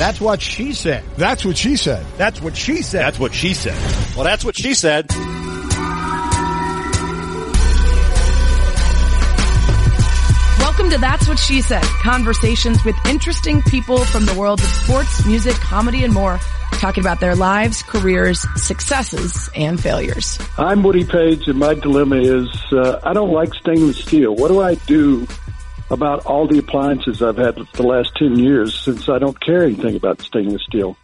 That's what she said. That's what she said. That's what she said. That's what she said. Well, that's what she said. Welcome to That's What She Said. Conversations with interesting people from the world of sports, music, comedy, and more, talking about their lives, careers, successes, and failures. I'm Woody Paige, and my dilemma is uh, I don't like stainless steel. What do I do about all the appliances I've had the last 10 years since I don't care anything about stainless steel?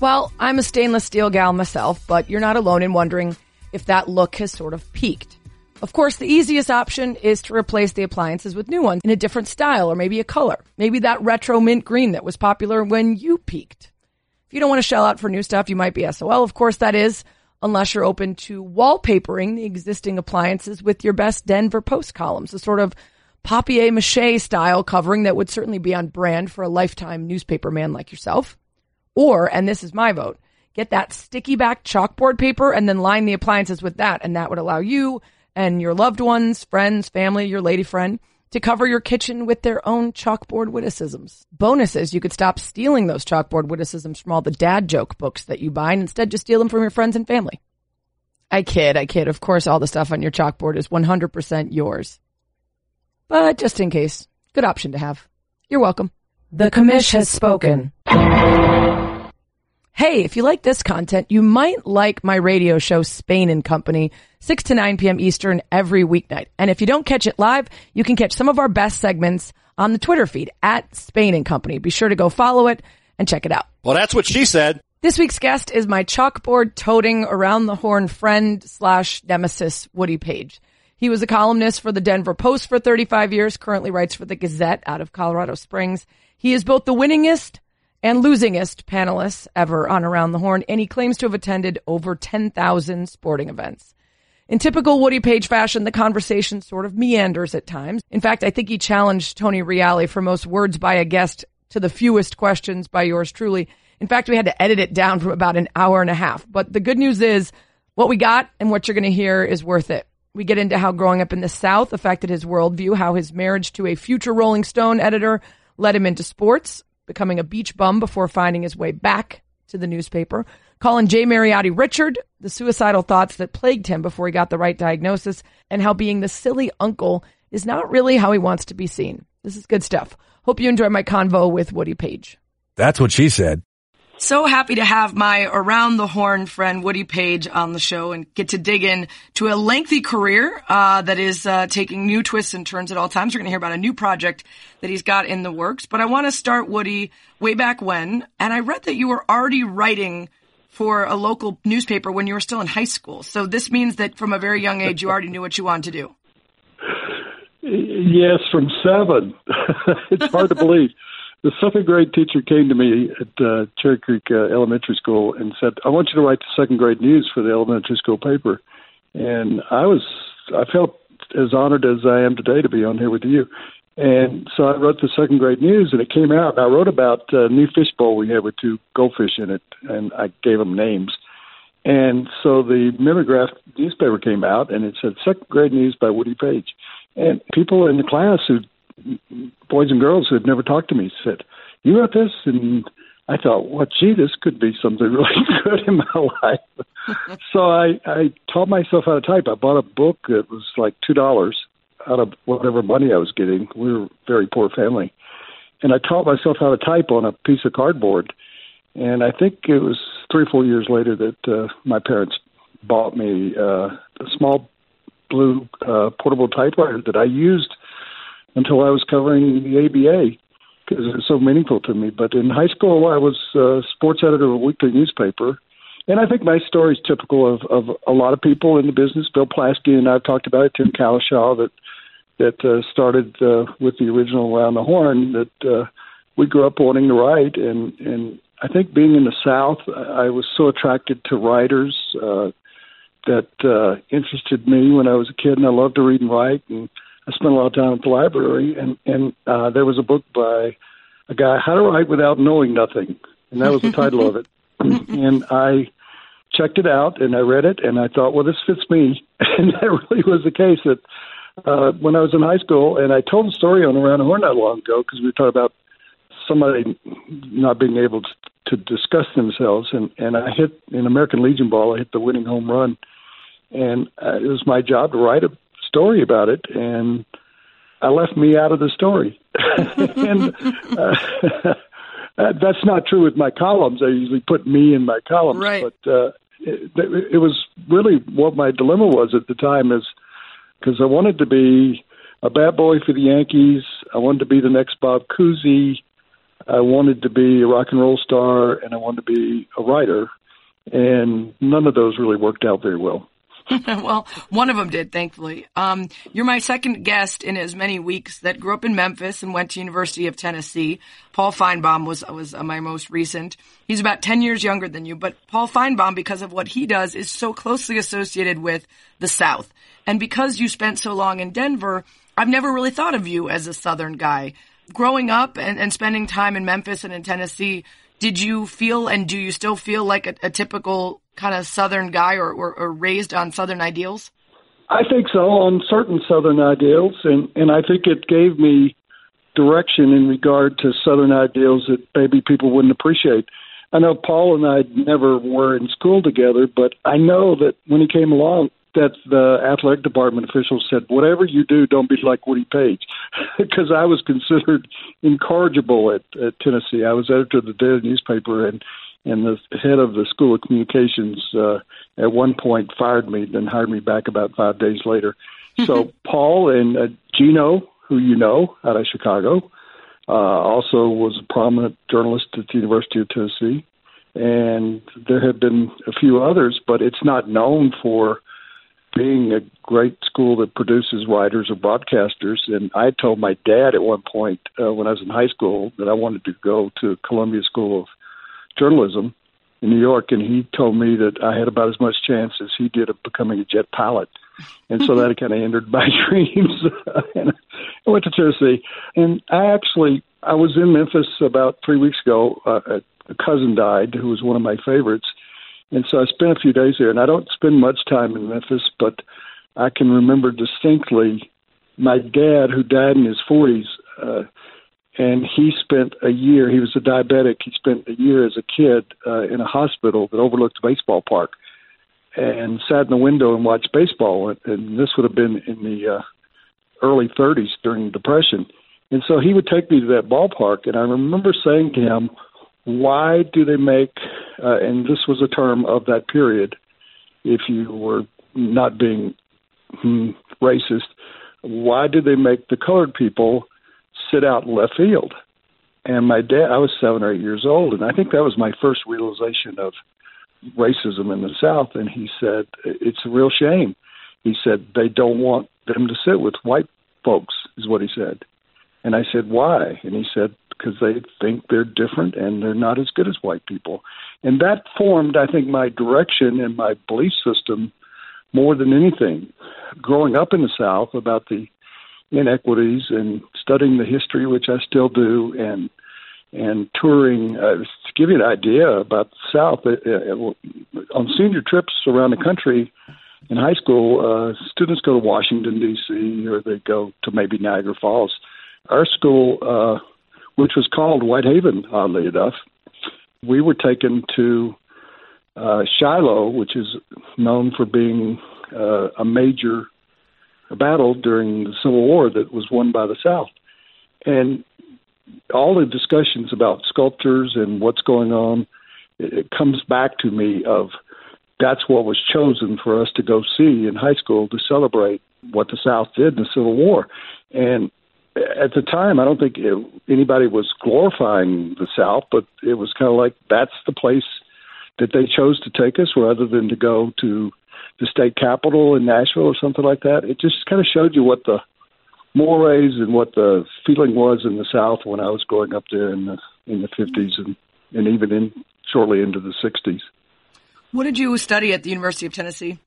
Well, I'm a stainless steel gal myself, but you're not alone in wondering if that look has sort of peaked. Of course, the easiest option is to replace the appliances with new ones in a different style or maybe a color. Maybe that retro mint green that was popular when you peaked. If you don't want to shell out for new stuff, you might be SOL. Of course, that is, unless you're open to wallpapering the existing appliances with your best Denver Post columns, a sort of papier mache style covering that would certainly be on brand for a lifetime newspaper man like yourself. Or, and this is my vote, get that sticky back chalkboard paper and then line the appliances with that. And that would allow you and your loved ones, friends, family, your lady friend to cover your kitchen with their own chalkboard witticisms. Bonuses, you could stop stealing those chalkboard witticisms from all the dad joke books that you buy and instead just steal them from your friends and family. I kid, I kid. Of course, all the stuff on your chalkboard is 100% yours. But just in case, good option to have. You're welcome. The commish has spoken. Hey, if you like this content, you might like my radio show Spain and Company, 6 to 9 p.m. Eastern every weeknight. And if you don't catch it live, you can catch some of our best segments on the Twitter feed at Spain and Company. Be sure to go follow it and check it out. Well, that's what she said. This week's guest is my chalkboard toting around the horn friend slash nemesis, Woody Paige. He was a columnist for the Denver Post for 35 years, currently writes for the Gazette out of Colorado Springs. He is both the winningest and losingest panelist ever on Around the Horn, and he claims to have attended over 10,000 sporting events. In typical Woody Paige fashion, the conversation sort of meanders at times. In fact, I think he challenged Tony Reali for most words by a guest to the fewest questions by yours truly. In fact, we had to edit it down from about an hour and a half. But the good news is what we got and what you're going to hear is worth it. We get into how growing up in the South affected his worldview, how his marriage to a future Rolling Stone editor led him into sports, becoming a beach bum before finding his way back to the newspaper, calling Jay Mariotti Richard, the suicidal thoughts that plagued him before he got the right diagnosis, and how being the silly uncle is not really how he wants to be seen. This is good stuff. Hope you enjoy my convo with Woody Paige. That's what she said. So happy to have my around the horn friend Woody Paige on the show and get to dig in to a lengthy career uh, that is uh, taking new twists and turns at all times. We're going to hear about a new project that he's got in the works. But I want to start Woody way back when, and I read that you were already writing for a local newspaper when you were still in high school. So this means that from a very young age, you already knew what you wanted to do. Yes, from seven. it's hard to believe. The second grade teacher came to me at uh, Cherry Creek uh, Elementary School and said, "I want you to write the second grade news for the elementary school paper." And I was, I felt as honored as I am today to be on here with you. And so I wrote the second grade news, and it came out. And I wrote about a new fish bowl we had with two goldfish in it, and I gave them names. And so the Mimeograph newspaper came out, and it said second grade news by Woody Paige. And people in the class who boys and girls who had never talked to me said, "You wrote this," and I thought, "Well, gee, this could be something really good in my life." so I I taught myself how to type. I bought a book that was like two dollars out of whatever money I was getting. We were a very poor family, and I taught myself how to type on a piece of cardboard. And I think it was three or four years later that uh, my parents bought me uh, a small blue uh, portable typewriter that I used until I was covering the ABA because it was so meaningful to me. But in high school, I was uh, sports editor of a weekly newspaper. And I think my story is typical of, of a lot of people in the business. Bill Plaschke and I've talked about it. Tim Cowlishaw that that uh, started uh, with the original Around the Horn. That uh, we grew up wanting to write, and and I think being in the South, I was so attracted to writers uh, that uh, interested me when I was a kid, and I loved to read and write. And I spent a lot of time at the library, and and uh, there was a book by a guy, How to Write Without Knowing Nothing, and that was the title of it. and I checked it out, and I read it, and I thought, well, this fits me, and that really was the case. That uh, when I was in high school, and I told the story on Around the Horn not long ago because we were talking about somebody not being able to, to discuss themselves, and and I hit in American Legion ball. I hit the winning home run, and uh, it was my job to write a story about it, and I left me out of the story, and. Uh, that's not true with my columns. I usually put me in my columns, right. but uh, it, it was really what my dilemma was at the time, is because I wanted to be a bad boy for the Yankees. I wanted to be the next Bob Cousy. I wanted to be a rock and roll star, and I wanted to be a writer. And none of those really worked out very well. well, one of them did, thankfully. Um, you're my second guest in as many weeks that grew up in Memphis and went to University of Tennessee. Paul Finebaum was was uh, my most recent. He's about 10 years younger than you, but Paul Finebaum, because of what he does, is so closely associated with the South. And because you spent so long in Denver, I've never really thought of you as a Southern guy. Growing up and, and spending time in Memphis and in Tennessee, did you feel and do you still feel like a, a typical kind of Southern guy or, or, or raised on Southern ideals? I think so, on certain Southern ideals, and and I think it gave me direction in regard to Southern ideals that maybe people wouldn't appreciate. I know Paul and I never were in school together, but I know that when he came along, that the athletic department officials said, "Whatever you do, don't be like Woody Paige," because I was considered incorrigible at, at Tennessee. I was editor of the daily newspaper, and and the head of the School of Communications uh, at one point fired me, then hired me back about five days later. So Paul and uh, Gino, who you know out of Chicago, uh, also was a prominent journalist at the University of Tennessee, and there have been a few others, but it's not known for being a great school that produces writers or broadcasters. And I told my dad at one point uh, when I was in high school that I wanted to go to Columbia School of Journalism in New York, and he told me that I had about as much chance as he did of becoming a jet pilot. And so that kind of entered my dreams. and I went to Tennessee, and I actually I was in Memphis about three weeks ago. Uh, a cousin died who was one of my favorites, and so I spent a few days there. And I don't spend much time in Memphis, but I can remember distinctly my dad, who died in his forties. Uh, and he spent a year. He was a diabetic. He spent a year as a kid uh, in a hospital that overlooked a baseball park, and sat in the window and watched baseball. And this would have been in the uh, early 30s during the Depression. And so he would take me to that ballpark, and I remember saying to him, "Why do they make?" Uh, and this was a term of that period. If you were not being hmm, racist, why do they make the colored people? sit out in left field. And my dad, I was seven or eight years old, and I think that was my first realization of racism in the South. And he said, It's a real shame. He said, They don't want them to sit with white folks, is what he said. And I said, Why? And he said, Because they think they're different and they're not as good as white people. And that formed, I think, my direction and my belief system more than anything. Growing up in the South about the inequities and studying the history, which I still do, and and touring. Uh, to give you an idea about the South, uh, uh, on senior trips around the country in high school, uh, students go to Washington D.C. or they go to maybe Niagara Falls. Our school, uh, which was called Whitehaven, oddly enough, we were taken to uh, Shiloh, which is known for being uh, a major battle during the Civil War that was won by the South. And all the discussions about sculptures and what's going on, it, it comes back to me of that's what was chosen for us to go see in high school to celebrate what the South did in the Civil War. And at the time, I don't think it, anybody was glorifying the South, but it was kind of like that's the place that they chose to take us rather than to go to the state capitol in Nashville or something like that. It just kind of showed you what the mores and what the feeling was in the South when I was growing up there in the in the fifties and and even in shortly into the sixties. What did you study at the University of Tennessee?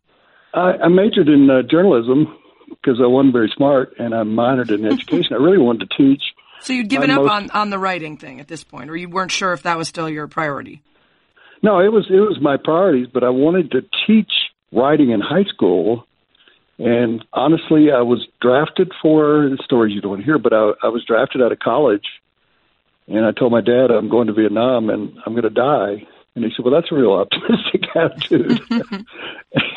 I, I majored in uh, journalism because I wasn't very smart, and I minored in education. I really wanted to teach. So you'd given up most... on on the writing thing at this point, or you weren't sure if that was still your priority? No, it was it was my priorities, but I wanted to teach writing in high school. And honestly, I was drafted for the stories you don't hear, but I, I was drafted out of college And I told my dad I'm going to Vietnam and I'm going to die. And he said, "Well, that's a real optimistic attitude."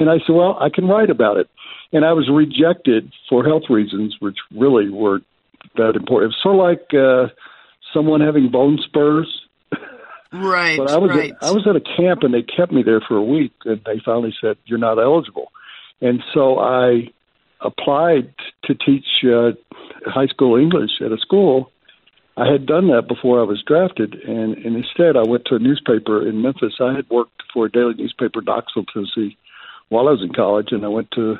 and I said, "Well, I can write about it." And I was rejected for health reasons, which really weren't that important. It was sort of like uh, someone having bone spurs. Right. But I was right. at, I was at a camp and they kept me there for a week and they finally said you're not eligible. And so I applied to teach uh, high school English at a school. I had done that before I was drafted, and, and instead I went to a newspaper in Memphis. I had worked for a daily newspaper, Knoxville, Tennessee, while I was in college, and I went to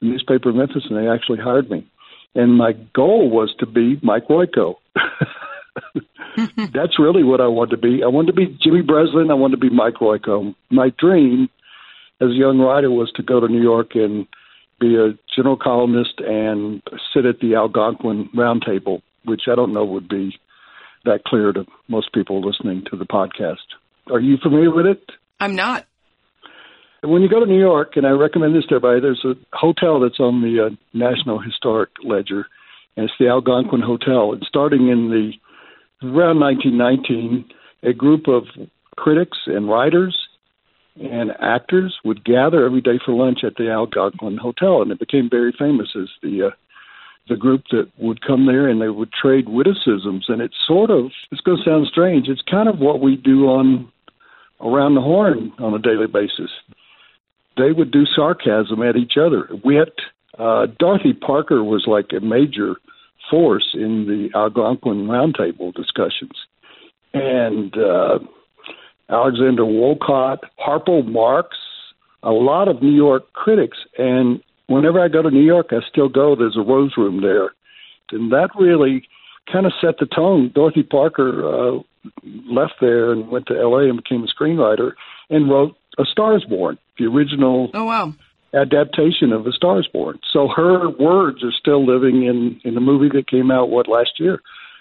the newspaper in Memphis, and they actually hired me. And my goal was to be Mike Royko. That's really what I wanted to be. I wanted to be Jimmy Breslin. I wanted to be Mike Royko. My dream as a young writer was to go to New York and be a general columnist and sit at the Algonquin Roundtable, which I don't know would be that clear to most people listening to the podcast. Are you familiar with it? I'm not. When you go to New York, and I recommend this to everybody, there's a hotel that's on the uh, National Historic Ledger, and it's the Algonquin Hotel. And starting in the around 1919, a group of critics and writers and actors would gather every day for lunch at the Algonquin Hotel, and it became very famous as the uh, the group that would come there and they would trade witticisms. And it's sort of it's going to sound strange. It's kind of what we do on around the horn on a daily basis. They would do sarcasm at each other. Wit. Uh, Dorothy Parker was like a major force in the Algonquin Roundtable discussions, and uh, Alexander Woollcott, Harpo Marx, a lot of New York critics. And whenever I go to New York, I still go. There's a Rose Room there, and that really kind of set the tone. Dorothy Parker uh, left there and went to L.A. and became a screenwriter and wrote A Star Is Born, the original Oh wow. adaptation of A Star Is Born. So her words are still living in in the movie that came out what last year.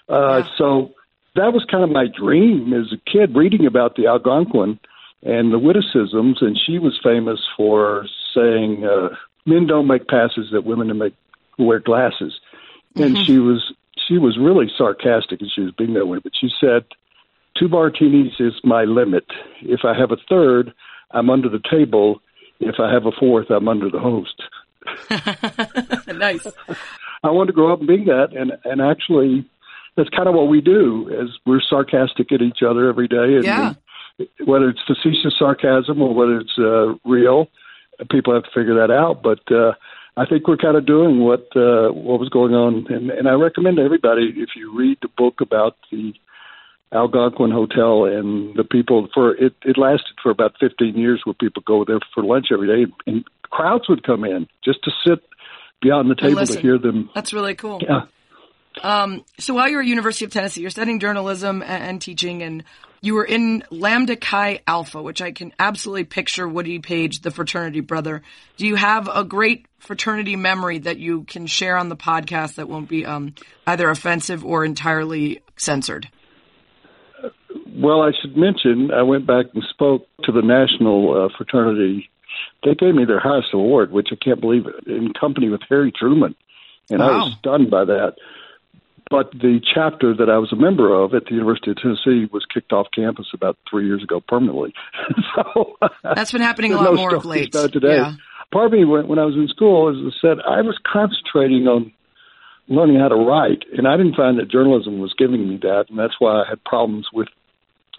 Uh, Yeah. So that was kind of my dream as a kid, reading about the Algonquin and the witticisms. And she was famous for saying, uh, "Men don't make passes that women make who wear glasses." And she was she was really sarcastic, and she was being that way. But she said, two martinis is my limit. If I have a third, I'm under the table. If I have a fourth, I'm under the host. nice. I wanted to grow up and be that, and and actually, that's kind of what we do. As we're sarcastic at each other every day, and Yeah. whether it's facetious sarcasm or whether it's uh, real, people have to figure that out. But uh, I think we're kind of doing what uh, what was going on, and, and I recommend to everybody if you read the book about the Algonquin Hotel and the people for it. It lasted for about 15 years, where people go there for lunch every day, and crowds would come in just to sit beyond the table to hear them. That's really cool. Yeah. Um, so while you were at University of Tennessee, you're studying journalism and, and teaching, and you were in Lambda Chi Alpha, which I can absolutely picture Woody Paige, the fraternity brother. Do you have a great fraternity memory that you can share on the podcast that won't be um, either offensive or entirely censored? Well, I should mention, I went back and spoke to the national uh, fraternity. They gave me their highest award, which I can't believe in company with Harry Truman. And I was stunned by that. But the chapter that I was a member of at the University of Tennessee was kicked off campus about three years ago permanently. so That's been happening a lot no more of late. today. Yeah. Part of me, when, when I was in school, as I said, I was concentrating on learning how to write, and I didn't find that journalism was giving me that, and that's why I had problems with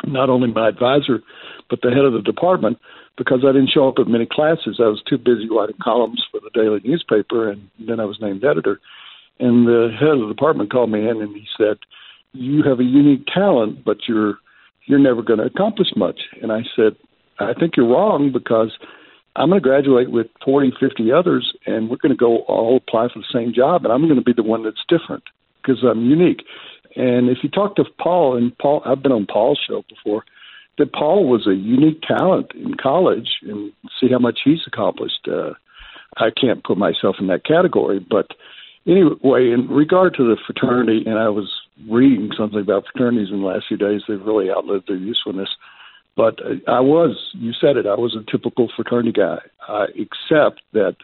not only my advisor, but the head of the department, because I didn't show up at many classes. I was too busy writing columns for the daily newspaper, and then I was named editor. And the head of the department called me in, and he said, "You have a unique talent, but you're you're never going to accomplish much." And I said, "I think you're wrong because." I'm going to graduate with 40, 50 others, and we're going to go all apply for the same job, and I'm going to be the one that's different because I'm unique. And if you talk to Paul, and Paul, I've been on Paul's show before, that Paul was a unique talent in college, and see how much he's accomplished. Uh, I can't put myself in that category, but anyway, in regard to the fraternity, and I was reading something about fraternities in the last few days, they've really outlived their usefulness. But I was, you said it, I was a typical fraternity guy, uh, except that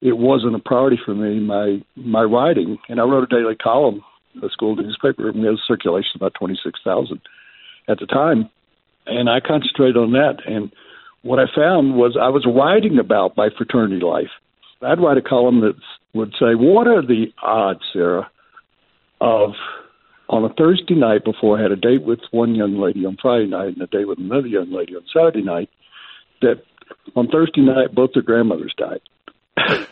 it wasn't a priority for me. My my writing, and I wrote a daily column a school newspaper. We had a circulation of about 26,000 at the time. And I concentrated on that. And what I found was I was writing about my fraternity life. I'd write a column that would say, What are the odds, Sarah, of on a Thursday night before I had a date with one young lady on Friday night and a date with another young lady on Saturday night, that on Thursday night both their grandmothers died. and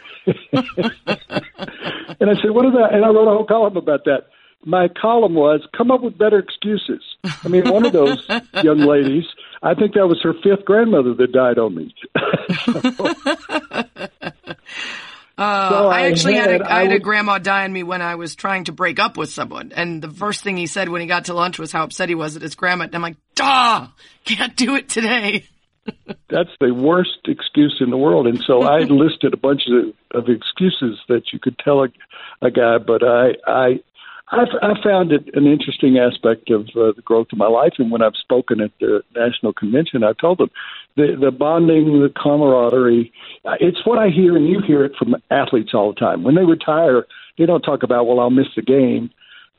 I said, "What is that?" And I wrote a whole column about that. My column was, "Come up with better excuses." I mean, one of those young ladies, I think that was her fifth grandmother that died on me. Uh, so I, I actually had, had a, I had a grandma die on me when I was trying to break up with someone, and the first thing he said when he got to lunch was how upset he was at his grandma. And I'm like, "Duh, can't do it today." That's the worst excuse in the world. And so I listed a bunch of, of excuses that you could tell a, a guy, but I, I, I've, I found it an interesting aspect of uh, the growth of my life. And when I've spoken at the national convention, I've told them the, the bonding, the camaraderie. Uh, it's what I hear, and you hear it from athletes all the time. When they retire, they don't talk about, well, I'll miss the game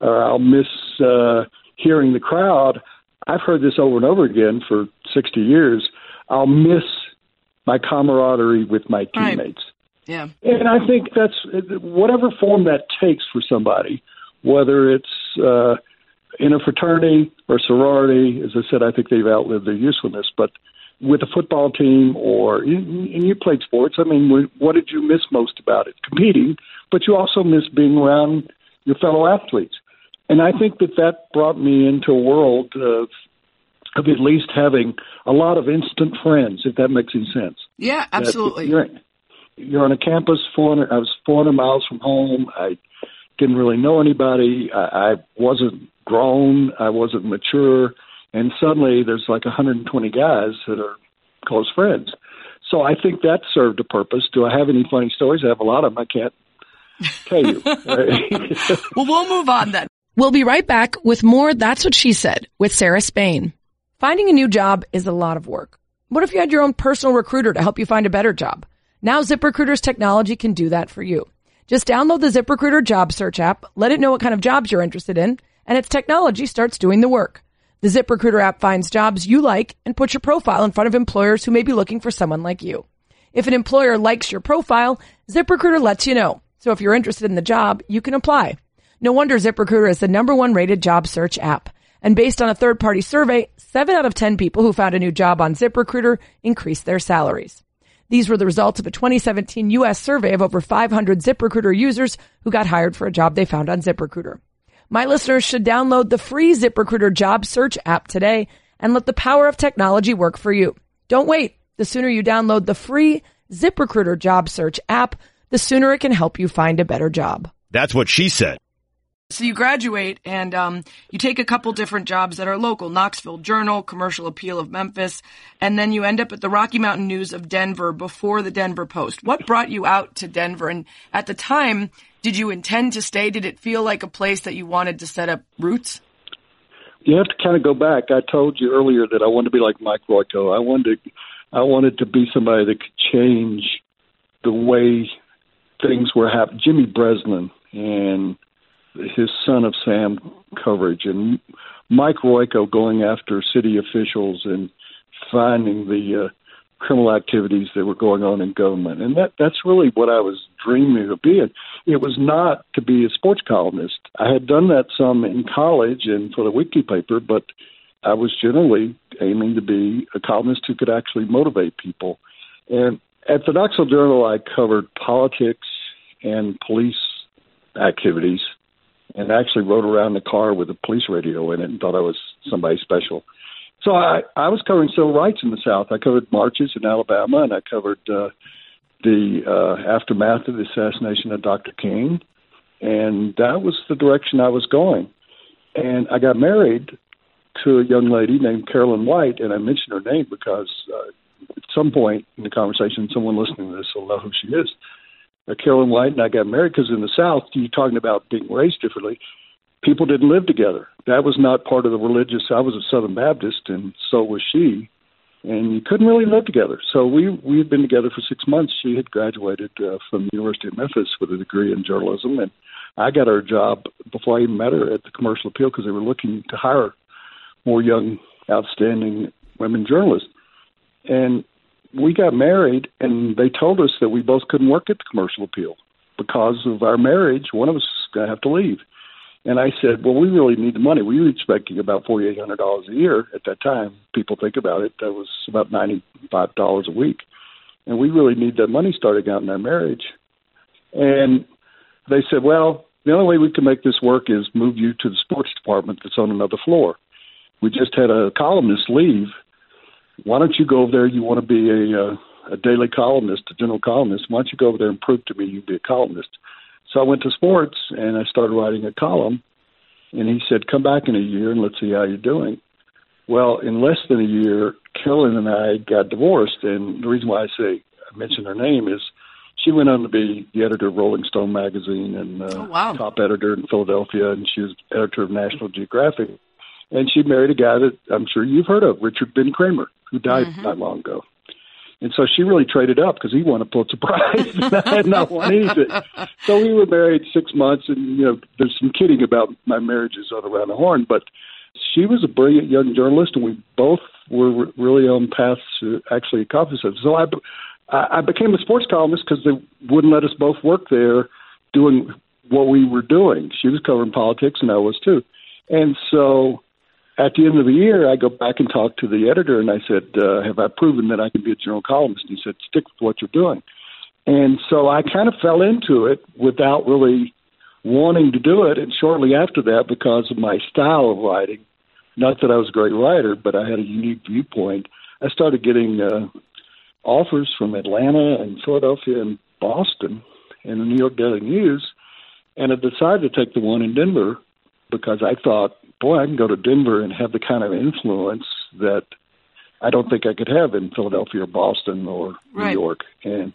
or I'll miss uh, hearing the crowd. I've heard this over and over again for 60 years. I'll miss my camaraderie with my teammates. Right. Yeah. And I think that's whatever form that takes for somebody, whether it's uh, in a fraternity or sorority. As I said, I think they've outlived their usefulness. But with a football team or and you played sports, I mean, what did you miss most about it? Competing, but you also miss being around your fellow athletes. And I think that that brought me into a world of of at least having a lot of instant friends, if that makes any sense. Yeah, absolutely. You're, you're, on a campus 400. I was 400 miles from home. I didn't really know anybody. I, I wasn't grown. I wasn't mature. And suddenly there's like 120 guys that are close friends. So I think that served a purpose. Do I have any funny stories? I have a lot of them. I can't tell you. well, we'll move on then. We'll be right back with more That's What She Said with Sarah Spain. Finding a new job is a lot of work. What if you had your own personal recruiter to help you find a better job? Now ZipRecruiter's technology can do that for you. Just download the ZipRecruiter job search app, let it know what kind of jobs you're interested in, and its technology starts doing the work. The ZipRecruiter app finds jobs you like and puts your profile in front of employers who may be looking for someone like you. If an employer likes your profile, ZipRecruiter lets you know. So if you're interested in the job, you can apply. No wonder ZipRecruiter is the number one rated job search app. And based on a third party survey, seven out of 10 people who found a new job on ZipRecruiter increased their salaries. These were the results of a 2017 U.S. survey of over 500 ZipRecruiter users who got hired for a job they found on ZipRecruiter. My listeners should download the free ZipRecruiter job search app today and let the power of technology work for you. Don't wait. The sooner you download the free ZipRecruiter job search app, the sooner it can help you find a better job. That's what she said. So you graduate and um, you take a couple different jobs that are local, Knoxville Journal, Commercial Appeal of Memphis, and then you end up at the Rocky Mountain News of Denver before the Denver Post. What brought you out to Denver? And at the time, did you intend to stay? Did it feel like a place that you wanted to set up roots? You have to kind of go back. I told you earlier that I wanted to be like Mike Royko. I wanted, to, I wanted to be somebody that could change the way things were happening. Jimmy Breslin and his son of Sam coverage and Mike Royko going after city officials and finding the uh, criminal activities that were going on in government. And that that's really what I was dreaming of being. It was not to be a sports columnist. I had done that some in college and for the weekly paper, but I was generally aiming to be a columnist who could actually motivate people. And at the Knoxville Journal, I covered politics and police activities and actually rode around the car with a police radio in it and thought I was somebody special. So I, I was covering civil rights in the South. I covered marches in Alabama, and I covered uh, the uh, aftermath of the assassination of Dr. King, and that was the direction I was going. And I got married to a young lady named Carolyn White, and I mentioned her name because uh, at some point in the conversation, someone listening to this will know who she is uh, Carolyn White and I got married because in the South, you're talking about being raised differently. People didn't live together. That was not part of the religious. I was a Southern Baptist, and so was she, and you couldn't really live together. So we we had been together for six months. She had graduated uh, from the University of Memphis with a degree in journalism, and I got her a job before I even met her at the Commercial Appeal because they were looking to hire more young, outstanding women journalists. And we got married, and they told us that we both couldn't work at the Commercial Appeal because of our marriage. One of us is going to have to leave. And I said, well, we really need the money. We were expecting about forty eight hundred dollars a year at that time. People think about it. That was about ninety five dollars a week, and we really need that money starting out in our marriage. And they said, well, the only way we can make this work is move you to the sports department that's on another floor. We just had a columnist leave. Why don't you go over there? You want to be a uh, a daily columnist, a general columnist. Why don't you go over there and prove to me you would be a columnist? So I went to sports and I started writing a column. And he said, "Come back in a year and let's see how you're doing." Well, in less than a year, Carolyn and I got divorced, and the reason why I say I mentioned her name is she went on to be the editor of Rolling Stone magazine and uh, oh, wow. top editor in Philadelphia, and she was editor of National Geographic. And she married a guy that I'm sure you've heard of, Richard Ben Cramer, who died mm-hmm. not long ago. And so she really traded up because he won a Pulitzer Prize, and I had not won anything. So we were married six months, and you know, there's some kidding about my marriages on around the horn, but she was a brilliant young journalist, and we both were really on paths to actually accomplish it. So I, I became a sports columnist because they wouldn't let us both work there doing what we were doing. She was covering politics, and I was too. And so at the end of the year, I go back and talk to the editor, and I said, uh, "Have I proven that I can be a general columnist?" And he said, "Stick with what you're doing." And so I kind of fell into it without really wanting to do it. And shortly after that, because of my style of writing, not that I was a great writer, but I had a unique viewpoint, I started getting uh, offers from Atlanta and Philadelphia and Boston and the New York Daily News, and I decided to take the one in Denver because I thought, boy, I can go to Denver and have the kind of influence that I don't think I could have in Philadelphia or Boston or right. New York. And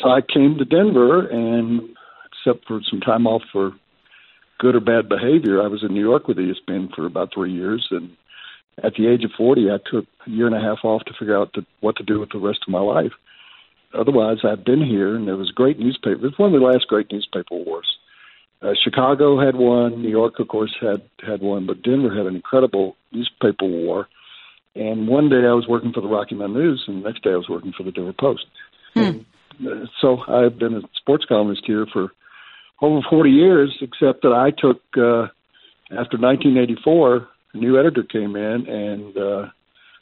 so I came to Denver, and except for some time off for good or bad behavior, I was in New York with ESPN for about three years, and at the age of 40, I took a year and a half off to figure out to, what to do with the rest of my life. Otherwise, I've been here, and there was great newspaper. It's one of the last great newspaper wars. Uh, Chicago had one. New York, of course, had had one, but Denver had an incredible newspaper war. And one day I was working for the Rocky Mountain News, and the next day I was working for the Denver Post. Hmm. And, uh, so I've been a sports columnist here for over 40 years, except that I took uh, after 1984 a new editor came in, and uh,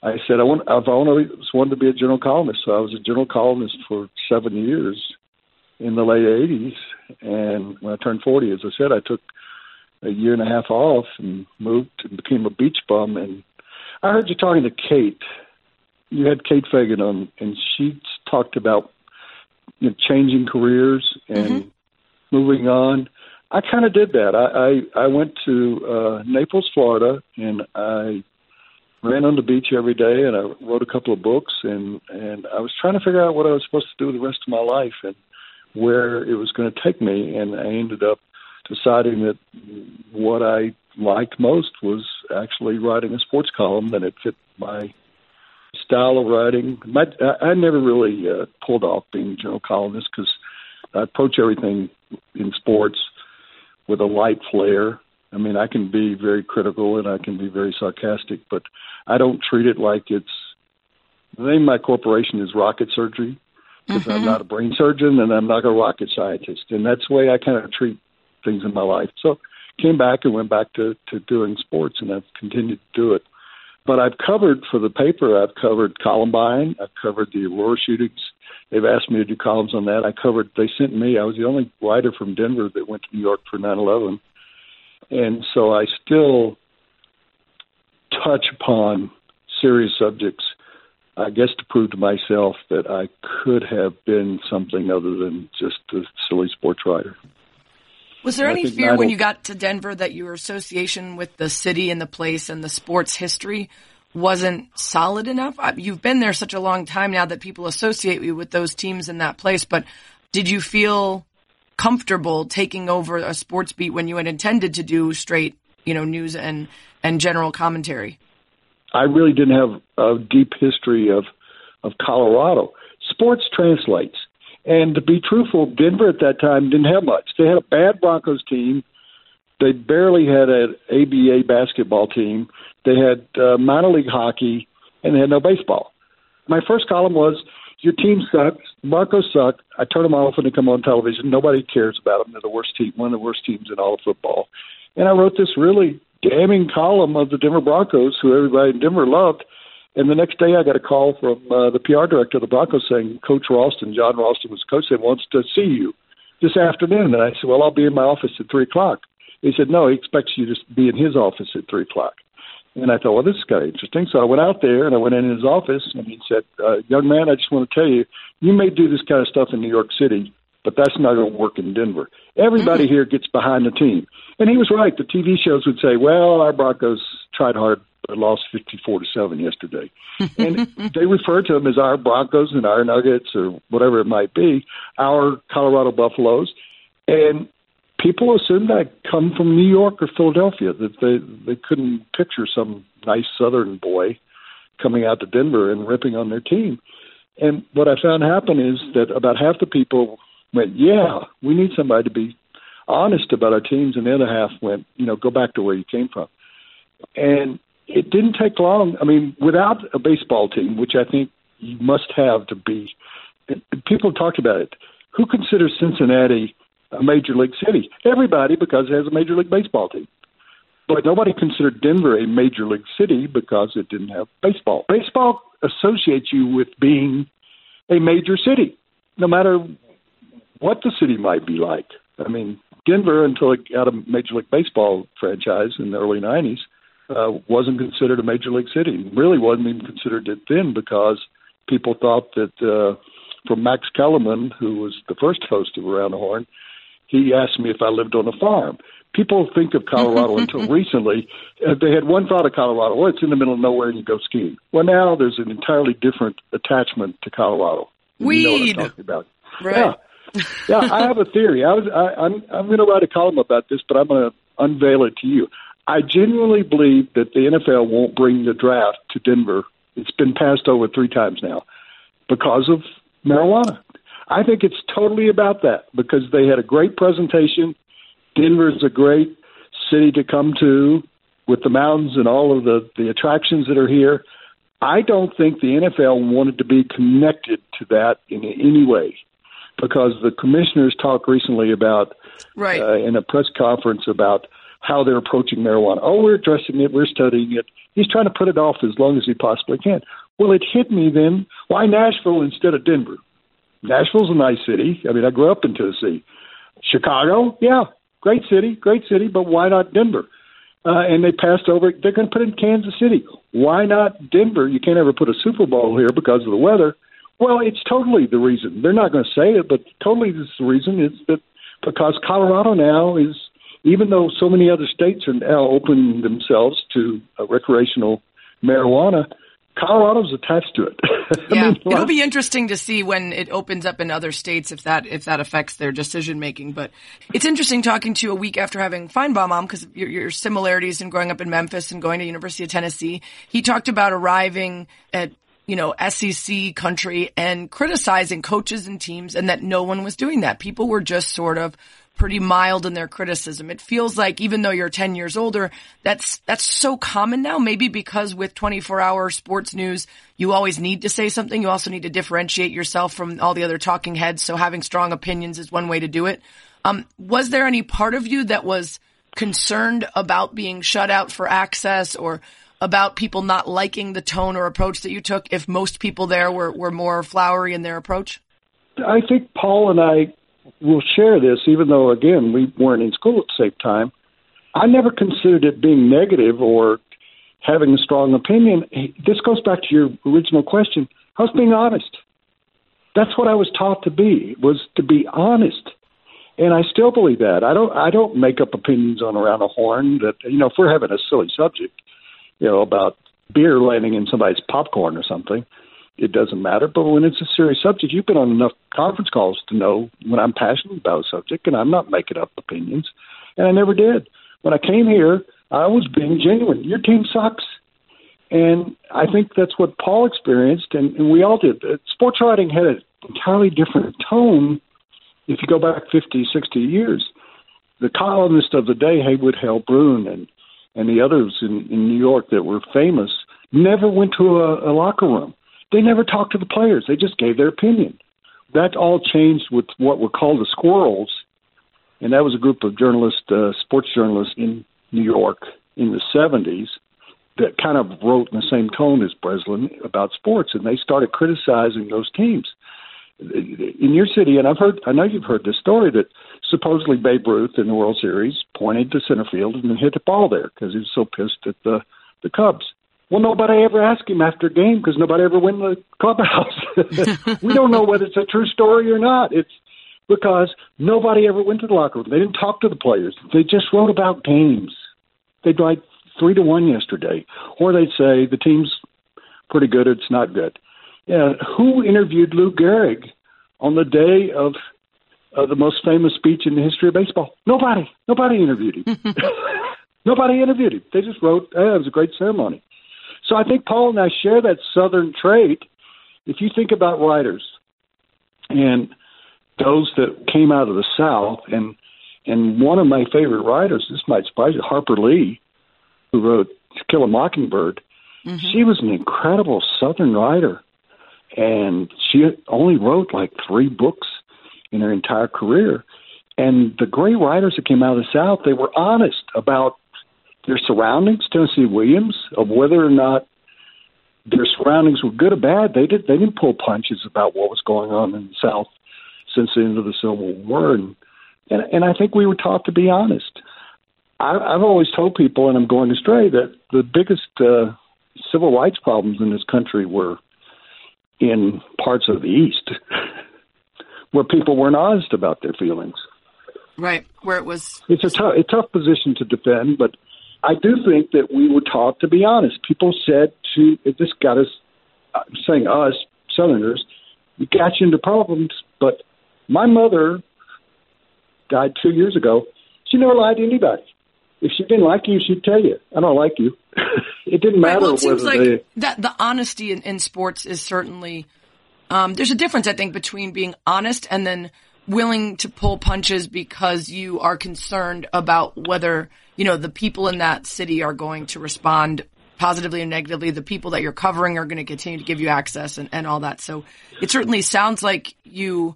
I said I want I've always wanted to be a general columnist, so I was a general columnist for seven years in the late '80s. And when I turned 40, as I said, I took a year and a half off and moved and became a beach bum. And I heard you talking to Kate. You had Kate Fagan on, and she talked about you know, changing careers and mm-hmm. moving on. I kind of did that. I, I I went to uh, Naples, Florida, and I ran on the beach every day, and I wrote a couple of books, and and I was trying to figure out what I was supposed to do the rest of my life and where it was going to take me, and I ended up deciding that what I liked most was actually writing a sports column, that it fit my style of writing. My, I, I never really uh, pulled off being a general columnist because I approach everything in sports with a light flair. I mean, I can be very critical and I can be very sarcastic, but I don't treat it like it's the name of my corporation is Rocket Surgery because mm-hmm. I'm not a brain surgeon and I'm not a rocket scientist, and that's the way I kind of treat things in my life. So came back and went back to to doing sports, and I've continued to do it. But I've covered for the paper. I've covered Columbine. I've covered the Aurora shootings. They've asked me to do columns on that. I covered. They sent me. I was the only writer from Denver that went to New York for 9/11, and so I still touch upon serious subjects. I guess to prove to myself that I could have been something other than just a silly sports writer. Was there any fear when you got to Denver that your association with the city and the place and the sports history wasn't solid enough? You've been there such a long time now that people associate you with those teams in that place, but did you feel comfortable taking over a sports beat when you had intended to do straight, you know, news and, and general commentary? I really didn't have a deep history of of Colorado. Sports translates, And to be truthful, Denver at that time didn't have much. They had a bad Broncos team. They barely had an ABA basketball team. They had uh, minor league hockey, and they had no baseball. My first column was your team sucks. Broncos suck. I turn them off when they come on television. Nobody cares about them. They're the worst team, one of the worst teams in all of football. And I wrote this really damning column of the Denver Broncos, who everybody in Denver loved. And the next day, I got a call from uh, the PR director of the Broncos saying Coach Ralston, John Ralston was coach, said wants to see you this afternoon. And I said, well, I'll be in my office at three o'clock. He said, no, he expects you to be in his office at three o'clock. And I thought, well, this is kind of interesting. So I went out there and I went in his office and he said, uh, young man, I just want to tell you, you may do this kind of stuff in New York City, but that's not going to work in Denver. Everybody mm-hmm. here gets behind the team. And he was right. The TV shows would say, well, our Broncos tried hard, but lost 54 to 7 yesterday. and they refer to them as our Broncos and our Nuggets or whatever it might be, our Colorado Buffaloes. And people assumed I come from New York or Philadelphia, that they, they couldn't picture some nice southern boy coming out to Denver and ripping on their team. And what I found happen is that about half the people went, yeah, we need somebody to be honest about our teams, and the other half went, you know, go back to where you came from. And it didn't take long. I mean, without a baseball team, which I think you must have to be, people talked about it. Who considers Cincinnati a major league city? Everybody, because it has a major league baseball team. But nobody considered Denver a major league city because it didn't have baseball. Baseball associates you with being a major city, no matter what the city might be like. I mean, Denver, until it got a Major League Baseball franchise in the early 90s, uh, wasn't considered a Major League city. Really wasn't even considered it then because people thought that uh, from Max Kellerman, who was the first host of Around the Horn, he asked me if I lived on a farm. People think of Colorado until recently. Uh, they had one thought of Colorado. Well, it's in the middle of nowhere and you go skiing. Well, now there's an entirely different attachment to Colorado. Weed. You know what I'm talking about. Right. Yeah yeah, I have a theory. I was, I, I'm, I'm going to write a column about this, but I'm going to unveil it to you. I genuinely believe that the NFL won't bring the draft to Denver. It's been passed over three times now because of marijuana. I think it's totally about that because they had a great presentation. Denver is a great city to come to with the mountains and all of the, the attractions that are here. I don't think the NFL wanted to be connected to that in any way because the commissioners talked recently about right. uh, in a press conference about how they're approaching marijuana. Oh, we're addressing it, we're studying it. He's trying to put it off as long as he possibly can. Well, it hit me then. Why Nashville instead of Denver? Nashville's a nice city. I mean, I grew up in Tennessee. Chicago, yeah, great city, great city, but why not Denver? Uh, and they passed over. They're going to put it in Kansas City. Why not Denver? You can't ever put a Super Bowl here because of the weather. Well, it's totally the reason. They're not going to say it, but totally this the reason is that because Colorado now is, even though so many other states are now opening themselves to uh, recreational marijuana, Colorado's attached to it. yeah, mean, it'll be interesting to see when it opens up in other states if that if that affects their decision making. But it's interesting talking to you a week after having Finebaum on because your, your similarities in growing up in Memphis and going to University of Tennessee. He talked about arriving at you know, SEC country and criticizing coaches and teams and that no one was doing that. People were just sort of pretty mild in their criticism. It feels like even though you're 10 years older, that's, that's so common now. Maybe because with 24 hour sports news, you always need to say something. You also need to differentiate yourself from all the other talking heads. So having strong opinions is one way to do it. Um, was there any part of you that was concerned about being shut out for access or about people not liking the tone or approach that you took if most people there were, were more flowery in their approach? I think Paul and I will share this, even though, again, we weren't in school at the same time. I never considered it being negative or having a strong opinion. This goes back to your original question. I was being honest. That's what I was taught to be, was to be honest. And I still believe that. I don't I don't make up opinions on around a horn that you know, if we're having a silly subject, you know, about beer landing in somebody's popcorn or something, it doesn't matter. But when it's a serious subject, you've been on enough conference calls to know when I'm passionate about a subject, and I'm not making up opinions. And I never did. When I came here, I was being genuine. Your team sucks. And I think that's what Paul experienced, and, and we all did. Uh, sports writing had a entirely different tone if you go back 50, 60 years. The columnists of the day, Heywood Hale Broun and and the others in, in New York that were famous, never went to a, a locker room. They never talked to the players. They just gave their opinion. That all changed with what were called the Squirrels, and that was a group of journalists, uh, sports journalists in New York in the 70s that kind of wrote in the same tone as Breslin about sports, and they started criticizing those teams. In your city, and I've heard, I know you've heard this story that supposedly Babe Ruth in the World Series pointed to center field and hit the ball there because he was so pissed at the the Cubs. Well, nobody ever asked him after a game because nobody ever went in the clubhouse. we don't know whether it's a true story or not. It's because nobody ever went to the locker room. They didn't talk to the players. They just wrote about games. They'd write three to one yesterday, or they'd say the team's pretty good. It's not good. Yeah, who interviewed Lou Gehrig on the day of uh, the most famous speech in the history of baseball? Nobody. Nobody interviewed him. Nobody interviewed him. They just wrote, hey, it was a great ceremony. So I think Paul and I share that Southern trait. If you think about writers and those that came out of the South, and and one of my favorite writers, this might surprise you, Harper Lee, who wrote To Kill a Mockingbird. Mm-hmm. She was an incredible Southern writer, and she only wrote like three books in her entire career. And the great writers that came out of the South, they were honest about their surroundings. Tennessee Williams, of whether or not their surroundings were good or bad, they did they didn't pull punches about what was going on in the South since the end of the Civil War, and and, and I think we were taught to be honest. I, I've always told people, and I'm going astray, that the biggest uh, civil rights problems in this country were in parts of the East, where people weren't honest about their feelings. Right, where it was. It's a tough, a tough position to defend, but I do think that we were taught to be honest. People said to this got us I'm saying us Southerners, we got you into problems. But my mother died two years ago. She never lied to anybody. If she didn't like you, she'd tell you, "I don't like you." it didn't matter. Right, well, it seems like they, that the honesty in, in sports is certainly. Um, there's a difference, I think, between being honest and then willing to pull punches because you are concerned about whether you know the people in that city are going to respond positively or negatively. The people that you're covering are going to continue to give you access and, and all that. So it certainly sounds like you.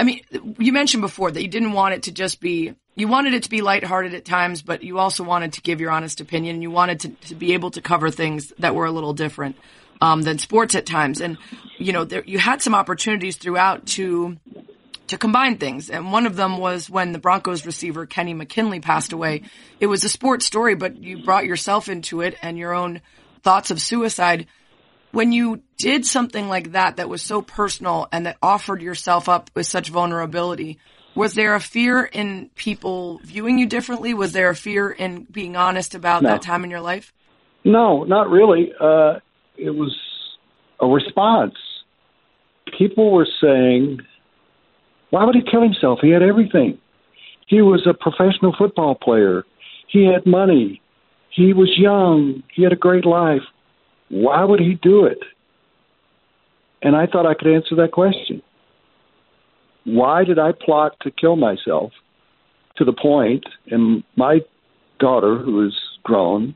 I mean, you mentioned before that you didn't want it to just be. You wanted it to be lighthearted at times, but you also wanted to give your honest opinion. You wanted to, to be able to cover things that were a little different um, than sports at times. And you know, there, you had some opportunities throughout to to combine things. And one of them was when the Broncos receiver Kenny McKinley passed away. It was a sports story, but you brought yourself into it and your own thoughts of suicide. When you did something like that, that was so personal and that offered yourself up with such vulnerability, was there a fear in people viewing you differently? Was there a fear in being honest about no. that time in your life? No, not really. Uh, it was a response. People were saying, why would he kill himself? He had everything. He was a professional football player. He had money. He was young. He had a great life. Why would he do it? And I thought I could answer that question. Why did I plot to kill myself to the point, and my daughter, who is grown,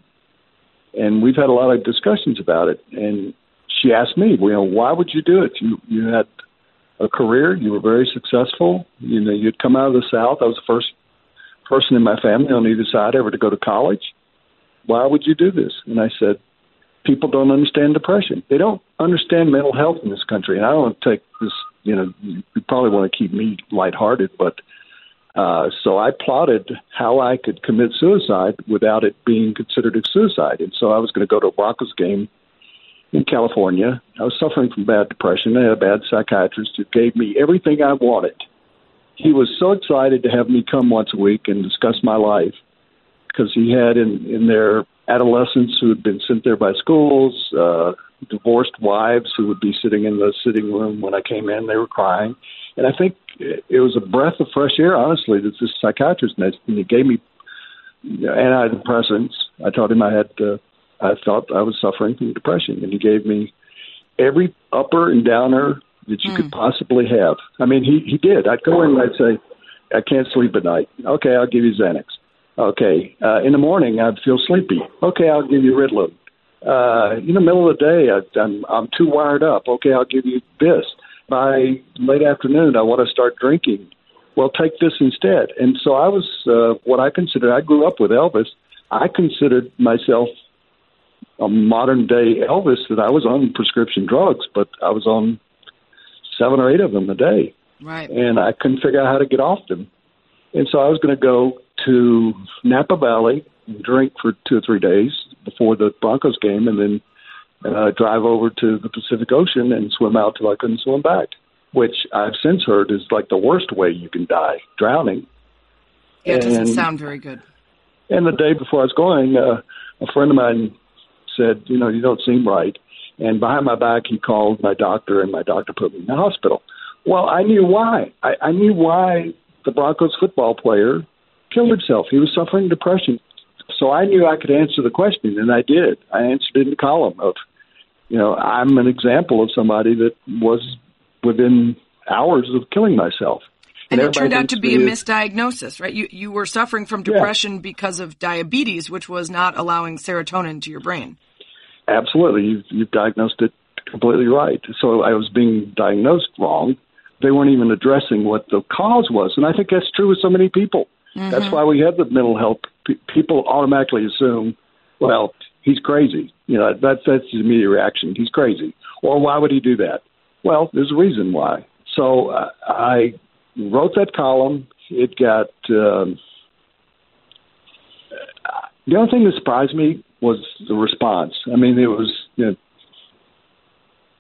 and we've had a lot of discussions about it, and she asked me, you know, why would you do it? You you had a career. You were very successful. You know, you'd come out of the South. I was the first person in my family on either side ever to go to college. Why would you do this? And I said, people don't understand depression. They don't understand mental health in this country. And I don't take this, you know, you probably want to keep me lighthearted, but uh, so I plotted how I could commit suicide without it being considered a suicide. And so I was going to go to a Broncos game in California. I was suffering from bad depression. I had a bad psychiatrist who gave me everything I wanted. He was so excited to have me come once a week and discuss my life because he had in, in their adolescents who had been sent there by schools, uh, divorced wives who would be sitting in the sitting room when I came in. They were crying. And I think it was a breath of fresh air, honestly, that this psychiatrist and he gave me antidepressants. I told him I had uh, I thought I was suffering from depression, and he gave me every upper and downer that you could possibly have. I mean, he he did. I'd go in and I'd say, I can't sleep at night. Okay, I'll give you Xanax. Okay, uh, in the morning I'd feel sleepy. Okay, I'll give you Ritalin. Uh, in the middle of the day, I, I'm I'm too wired up. Okay, I'll give you this. By late afternoon, I want to start drinking. Well, take this instead. And so I was uh, what I considered, I grew up with Elvis. I considered myself a modern day Elvis that I was on prescription drugs, but I was on seven or eight of them a day, Right. and I couldn't figure out how to get off them. And so I was going to go to Napa Valley, and drink for two or three days before the Broncos game, and then uh, drive over to the Pacific Ocean and swim out till I couldn't swim back. Which I've since heard is like the worst way you can die, drowning. Yeah, it doesn't sound very good. And the day before I was going, uh, a friend of mine said, "You know, you don't seem right." And behind my back, he called my doctor, and my doctor put me in the hospital. Well, I knew why. I, I knew why the Broncos football player killed himself. He was suffering depression. So I knew I could answer the question, and I did. I answered it in the column of, you know, I'm an example of somebody that was within hours of killing myself. And it turned out to be a misdiagnosis, right? You you were suffering from depression because of diabetes, which was not allowing serotonin to your brain. Absolutely, you've, you've diagnosed it completely right. So I was being diagnosed wrong. They weren't even addressing what the cause was, and I think that's true with so many people. That's mm-hmm. why we have the mental health. P- people automatically assume, well, he's crazy. You know, that's that's the immediate reaction. He's crazy, or why would he do that? Well, there's a reason why. So uh, I wrote that column. It got. Um, the only thing that surprised me was the response. I mean, it was you know,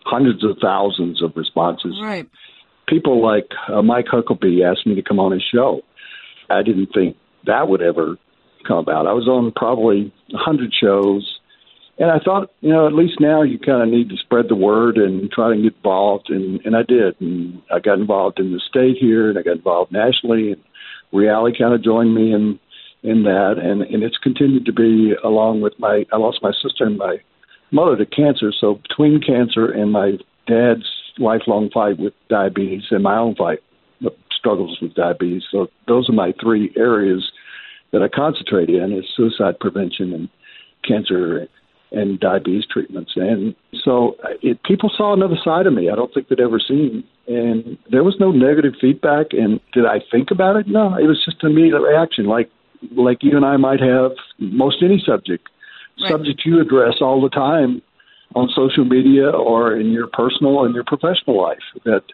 hundreds of thousands of responses. Right. People like uh, Mike Huckabee asked me to come on his show. I didn't think that would ever come about. I was on probably a hundred shows, and I thought, you know, at least now you kind of need to spread the word and try to get involved, and and I did, and I got involved in the state here, and I got involved nationally, and Reali kind of joined me in in that, and and it's continued to be along with my. I lost my sister and my mother to cancer, so between cancer and my dad's lifelong fight with diabetes and my own fight uh, struggles with diabetes, so those are my three areas that I concentrate in: is suicide prevention and cancer and diabetes treatments. And so uh, it, people saw another side of me I don't think they'd ever seen. And there was no negative feedback. And did I think about it? No, it was just an immediate reaction, like like you and I might have most any subject, Right. subject you address all the time on social media or in your personal and your professional life. That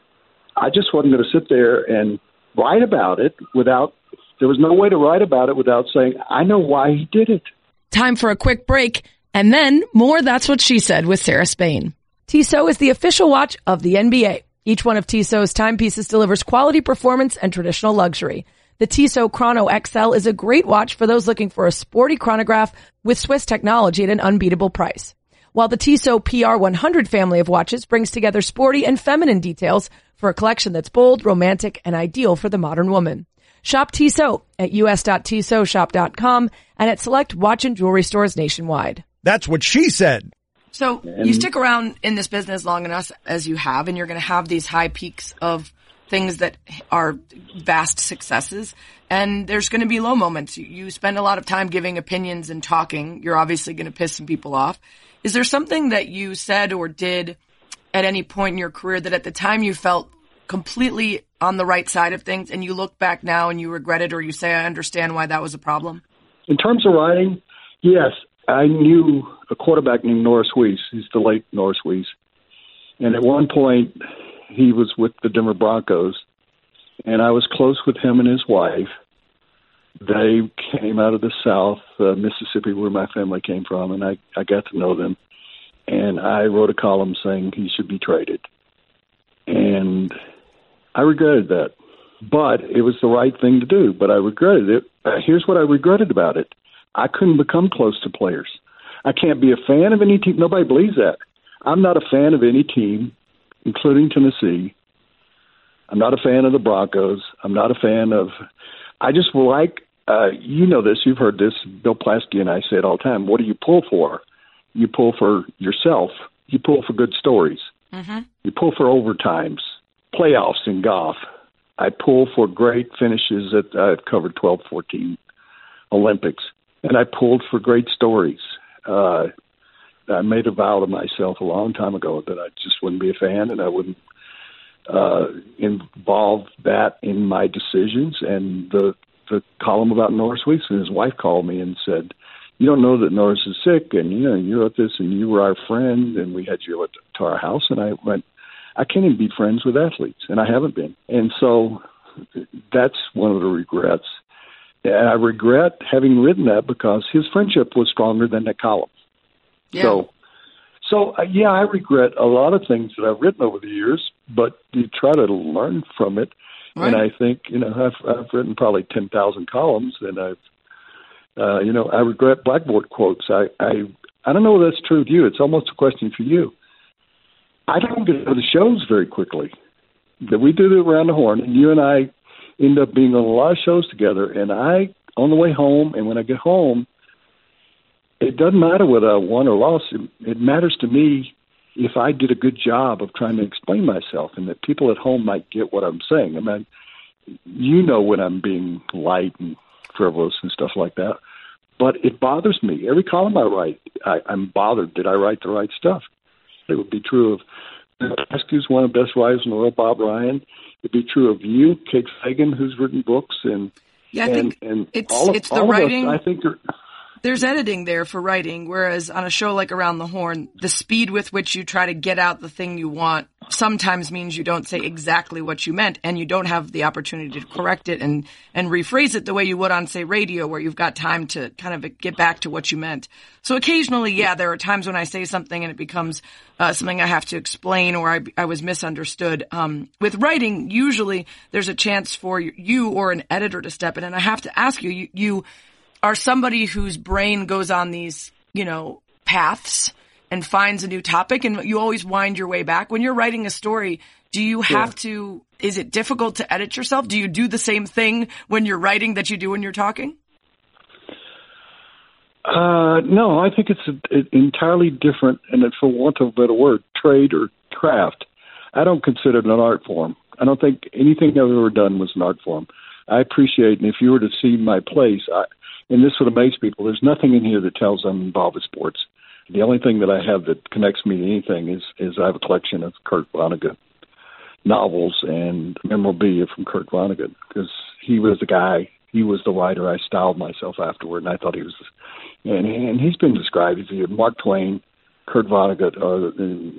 I just wasn't going to sit there and write about it without. There was no way to write about it without saying I know why he did it. Time for a quick break, and then more That's What She Said with Sarah Spain. Tissot is the official watch of the NBA. Each one of Tissot's timepieces delivers quality performance and traditional luxury. The Tissot Chrono XL is a great watch for those looking for a sporty chronograph with Swiss technology at an unbeatable price. While the Tissot PR100 family of watches brings together sporty and feminine details for a collection that's bold, romantic, and ideal for the modern woman. Shop Tissot at us.tissotshop.com and at select watch and jewelry stores nationwide. That's what she said. So you stick around in this business long enough as you have, and you're going to have these high peaks of things that are vast successes. And there's going to be low moments. You, you spend a lot of time giving opinions and talking. You're obviously going to piss some people off. Is there something that you said or did at any point in your career that at the time you felt completely on the right side of things and you look back now and you regret it or you say, I understand why that was a problem? In terms of writing, yes, I knew a quarterback named Norris Weese. He's the late Norris Weese. And at one point, he was with the Denver Broncos, and I was close with him and his wife. They came out of the South, uh, Mississippi, where my family came from, and I, I got to know them. And I wrote a column saying he should be traded. And I regretted that. But it was the right thing to do, but I regretted it. Here's what I regretted about it I couldn't become close to players. I can't be a fan of any team. Nobody believes that. I'm not a fan of any team, including Tennessee. I'm not a fan of the Broncos. I'm not a fan of. I just like. Uh, you know this. You've heard this. Bill Plaschke and I say it all the time. What do you pull for? You pull for yourself. You pull for good stories. Mm-hmm. You pull for overtimes, playoffs in golf. I pull for great finishes that I've covered 12, 14 Olympics, and I pulled for great stories. Uh, I made a vow to myself a long time ago that I just wouldn't be a fan and I wouldn't uh, involve that in my decisions. And the the column about Norris Weese and his wife called me and said, "You don't know that Norris is sick, and you know you wrote this, and you were our friend, and we had you at, to our house." And I went, "I can't even be friends with athletes, and I haven't been." And so that's one of the regrets. And I regret having written that because his friendship was stronger than that column. Yeah. So, so uh, yeah, I regret a lot of things that I've written over the years, but you try to learn from it. Right. And I think you know I've I've written probably ten thousand columns, and I've uh, you know I regret blackboard quotes. I I I don't know if that's true with you. It's almost a question for you. I don't get to the shows very quickly. That we do the around the horn, and you and I end up being on a lot of shows together. And I on the way home, and when I get home, it doesn't matter whether I won or lost. It, it matters to me if I did a good job of trying to explain myself, and that people at home might get what I'm saying. I mean, you know when I'm being light and frivolous and stuff like that, but it bothers me. Every column I write, I, I'm bothered. Did I write the right stuff? It would be true of Rescue's one of the best writers in the world, Bob Ryan. It'd be true of you, Kate Fagan, who's written books, and Yeah, I and, think and it's- all of, it's the all of us, writing- I think are, there's editing there for writing, whereas on a show like Around the Horn, the speed with which you try to get out the thing you want sometimes means you don't say exactly what you meant and you don't have the opportunity to correct it and, and rephrase it the way you would on, say, radio where you've got time to kind of get back to what you meant. So occasionally, yeah, there are times when I say something and it becomes uh, something I have to explain or I, I was misunderstood. Um, with writing, usually there's a chance for you or an editor to step in. And I have to ask you, you, you are somebody whose brain goes on these, you know, paths and finds a new topic and you always wind your way back. When you're writing a story, do you have to, is it difficult to edit yourself? Do you do the same thing when you're writing that you do when you're talking? Uh, no, I think it's a, a, entirely different, and it's for want of a better word, trade or craft. I don't consider it an art form. I don't think anything I've ever done was an art form. I appreciate, and if you were to see my place, I, and this would amaze people, there's nothing in here that tells I'm involved with sports. The only thing that I have that connects me to anything is is I have a collection of Kurt Vonnegut novels and memorabilia from Kurt Vonnegut because he was the guy, he was the writer I styled myself afterward, and I thought he was, and and he's been described as either Mark Twain, Kurt Vonnegut, or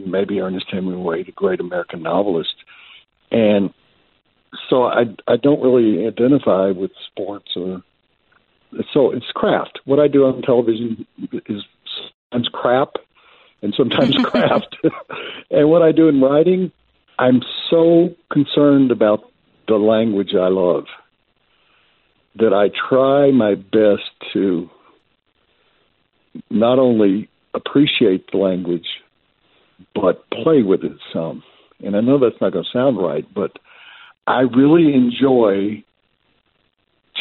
maybe Ernest Hemingway, the great American novelist, and so I I don't really identify with sports or so it's craft. What I do on television is sometimes crap and sometimes craft. and what I do in writing, I'm so concerned about the language I love that I try my best to not only appreciate the language but play with it some. And I know that's not going to sound right, but I really enjoy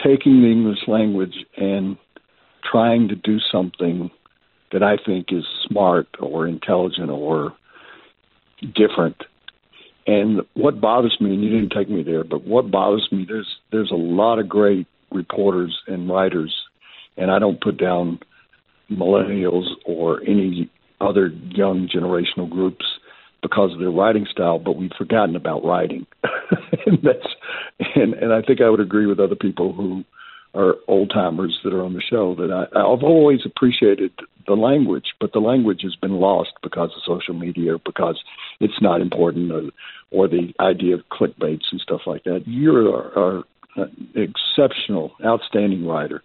taking the English language and trying to do something that I think is smart or intelligent or different. And what bothers me, and you didn't take me there, but what bothers me, there's there's a lot of great reporters and writers, and I don't put down millennials or any other young generational groups because of their writing style, but we've forgotten about writing. and that's and, and I think I would agree with other people who are old timers that are on the show that I, I've always appreciated the language, but the language has been lost because of social media, because it's not important, or, or the idea of clickbaits and stuff like that. You're are, an exceptional, outstanding writer,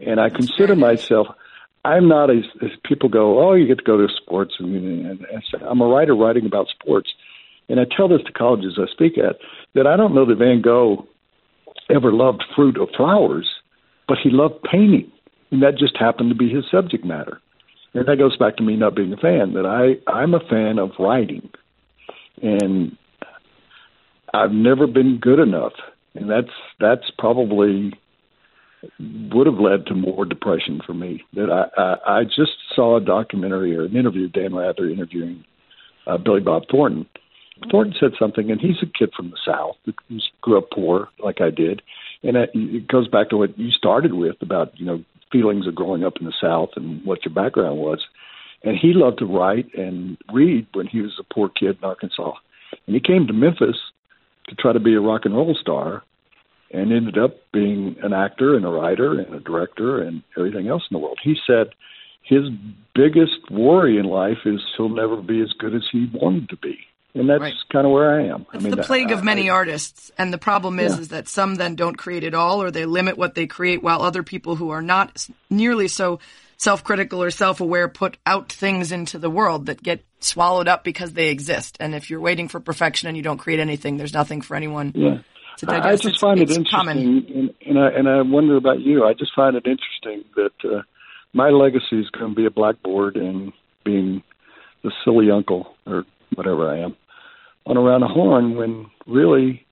and I consider myself. I'm not as, as people go. Oh, you get to go to sports, and, and, and I'm a writer writing about sports. And I tell this to colleges I speak at that I don't know that Van Gogh ever loved fruit or flowers, but he loved painting, and that just happened to be his subject matter. And that goes back to me not being a fan. That I I'm a fan of writing, and I've never been good enough, and that's that's probably would have led to more depression for me. That I I, I just saw a documentary or an interview Dan Rather interviewing uh, Billy Bob Thornton. Thornton said something, and he's a kid from the South who grew up poor, like I did, and it goes back to what you started with about you know feelings of growing up in the South and what your background was. And he loved to write and read when he was a poor kid in Arkansas, and he came to Memphis to try to be a rock and roll star, and ended up being an actor and a writer and a director and everything else in the world. He said his biggest worry in life is he'll never be as good as he wanted to be and that's right. kind of where I am. It's I mean, the plague of many I, artists, and the problem is, yeah. is that some then don't create at all, or they limit what they create, while other people who are not nearly so self-critical or self-aware put out things into the world that get swallowed up because they exist. And if you're waiting for perfection and you don't create anything, there's nothing for anyone. Yeah. I just it's, find it interesting, and, and, I and I wonder about you. I just find it interesting that uh, my legacy is going to be a blackboard and being the silly uncle or whatever I am on around the horn when really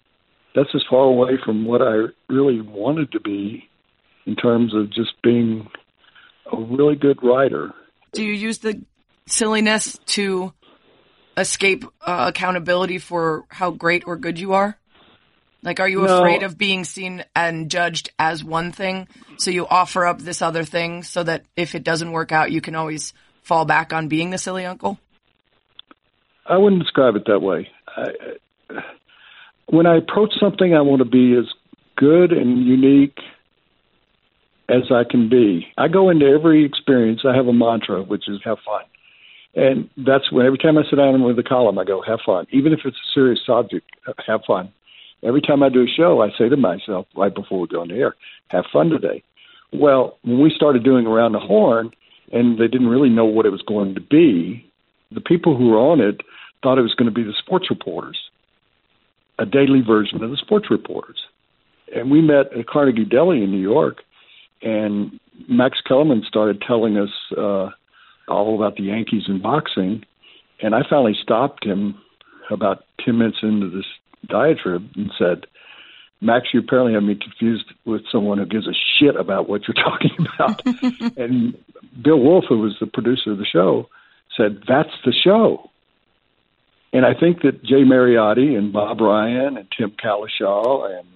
that's as far away from what I really wanted to be in terms of just being a really good writer. Do you use the silliness to escape uh, accountability for how great or good you are? Like, are you no. afraid of being seen and judged as one thing? So you offer up this other thing so that if it doesn't work out, you can always fall back on being the silly uncle? I wouldn't describe it that way. I, when I approach something, I want to be as good and unique as I can be. I go into every experience. I have a mantra, which is have fun. And that's when every time I sit down with a column, I go, have fun. Even if it's a serious subject, have fun. Every time I do a show, I say to myself right before we go on the air, have fun today. Well, when we started doing Around the Horn, and they didn't really know what it was going to be, the people who were on it thought it was going to be the sports reporters, a daily version of the sports reporters. And we met at Carnegie Deli in New York, and Max Kellerman started telling us uh, all about the Yankees and boxing. And I finally stopped him about 10 minutes into this diatribe and said, Max, you apparently have me confused with someone who gives a shit about what you're talking about. and Bill Wolff, who was the producer of the show, said, That's the show. And I think that Jay Mariotti and Bob Ryan and Tim Cowlishaw and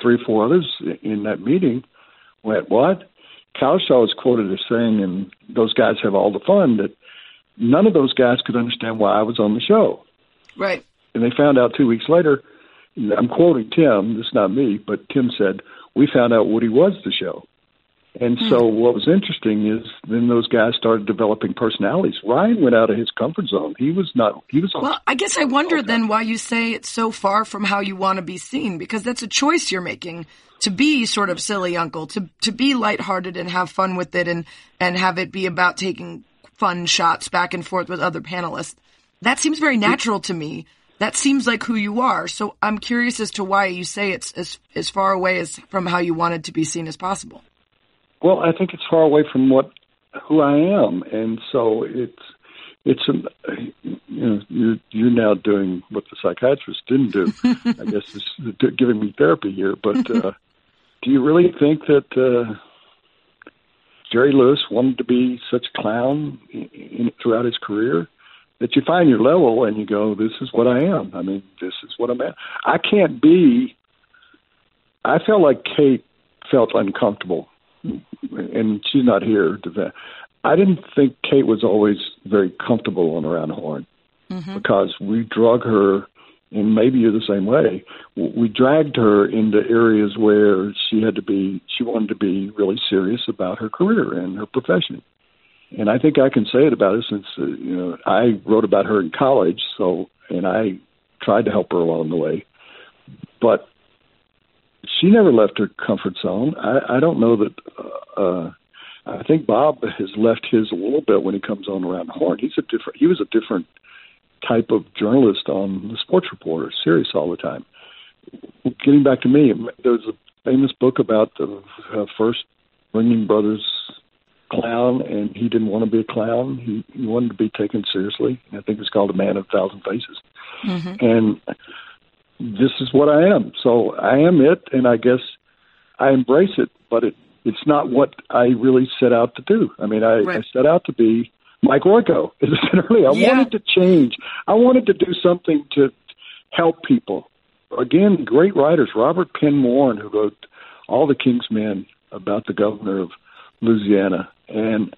three or four others in that meeting went, What? Cowlishaw was quoted as saying, and those guys have all the fun, that none of those guys could understand why I was on the show. Right. And they found out two weeks later, I'm quoting Tim, this is not me, but Tim said, We found out Woody was the show. And so hmm. what was interesting is then those guys started developing personalities. Ryan went out of his comfort zone. He was not he was Well, I guess I wonder then why you say it's so far from how you want to be seen because that's a choice you're making to be sort of silly uncle, to to be lighthearted and have fun with it and and have it be about taking fun shots back and forth with other panelists. That seems very natural to me. That seems like who you are. So I'm curious as to why you say it's as as far away as from how you wanted to be seen as possible. Well, I think it's far away from what who I am, and so it's it's a you know you're you're now doing what the psychiatrist didn't do. I guess is giving me therapy here. But uh, do you really think that uh, Jerry Lewis wanted to be such a clown in, in, throughout his career? That you find your level and you go, this is what I am. I mean, this is what I'm at. I can't be. I felt like Kate felt uncomfortable and she's not here to I didn't think Kate was always very comfortable on around horn mm-hmm. because we drug her, and maybe you're the same way. We dragged her into areas where she had to be, she wanted to be really serious about her career and her profession. And I think I can say it about her since uh, you know I wrote about her in college, so and I tried to help her along the way. But she never left her comfort zone. I, I don't know that. Uh, uh, I think Bob has left his a little bit when he comes on around the horn. He's a different. He was a different type of journalist on the sports reporter, serious all the time. Getting back to me, there's a famous book about the uh, first Ringling Brothers clown, and he didn't want to be a clown. He, he wanted to be taken seriously. I think it's called A Man of a Thousand Faces. Mm-hmm. And this is what I am. So I am it, and I guess I embrace it. But it it's not what I really set out to do. I mean, I, right. I set out to be Mike Royko, as I said earlier. I Yeah. wanted to change. I wanted to do something to help people. Again, great writers. Robert Penn Warren, who wrote all the King's Men about the governor of Louisiana, and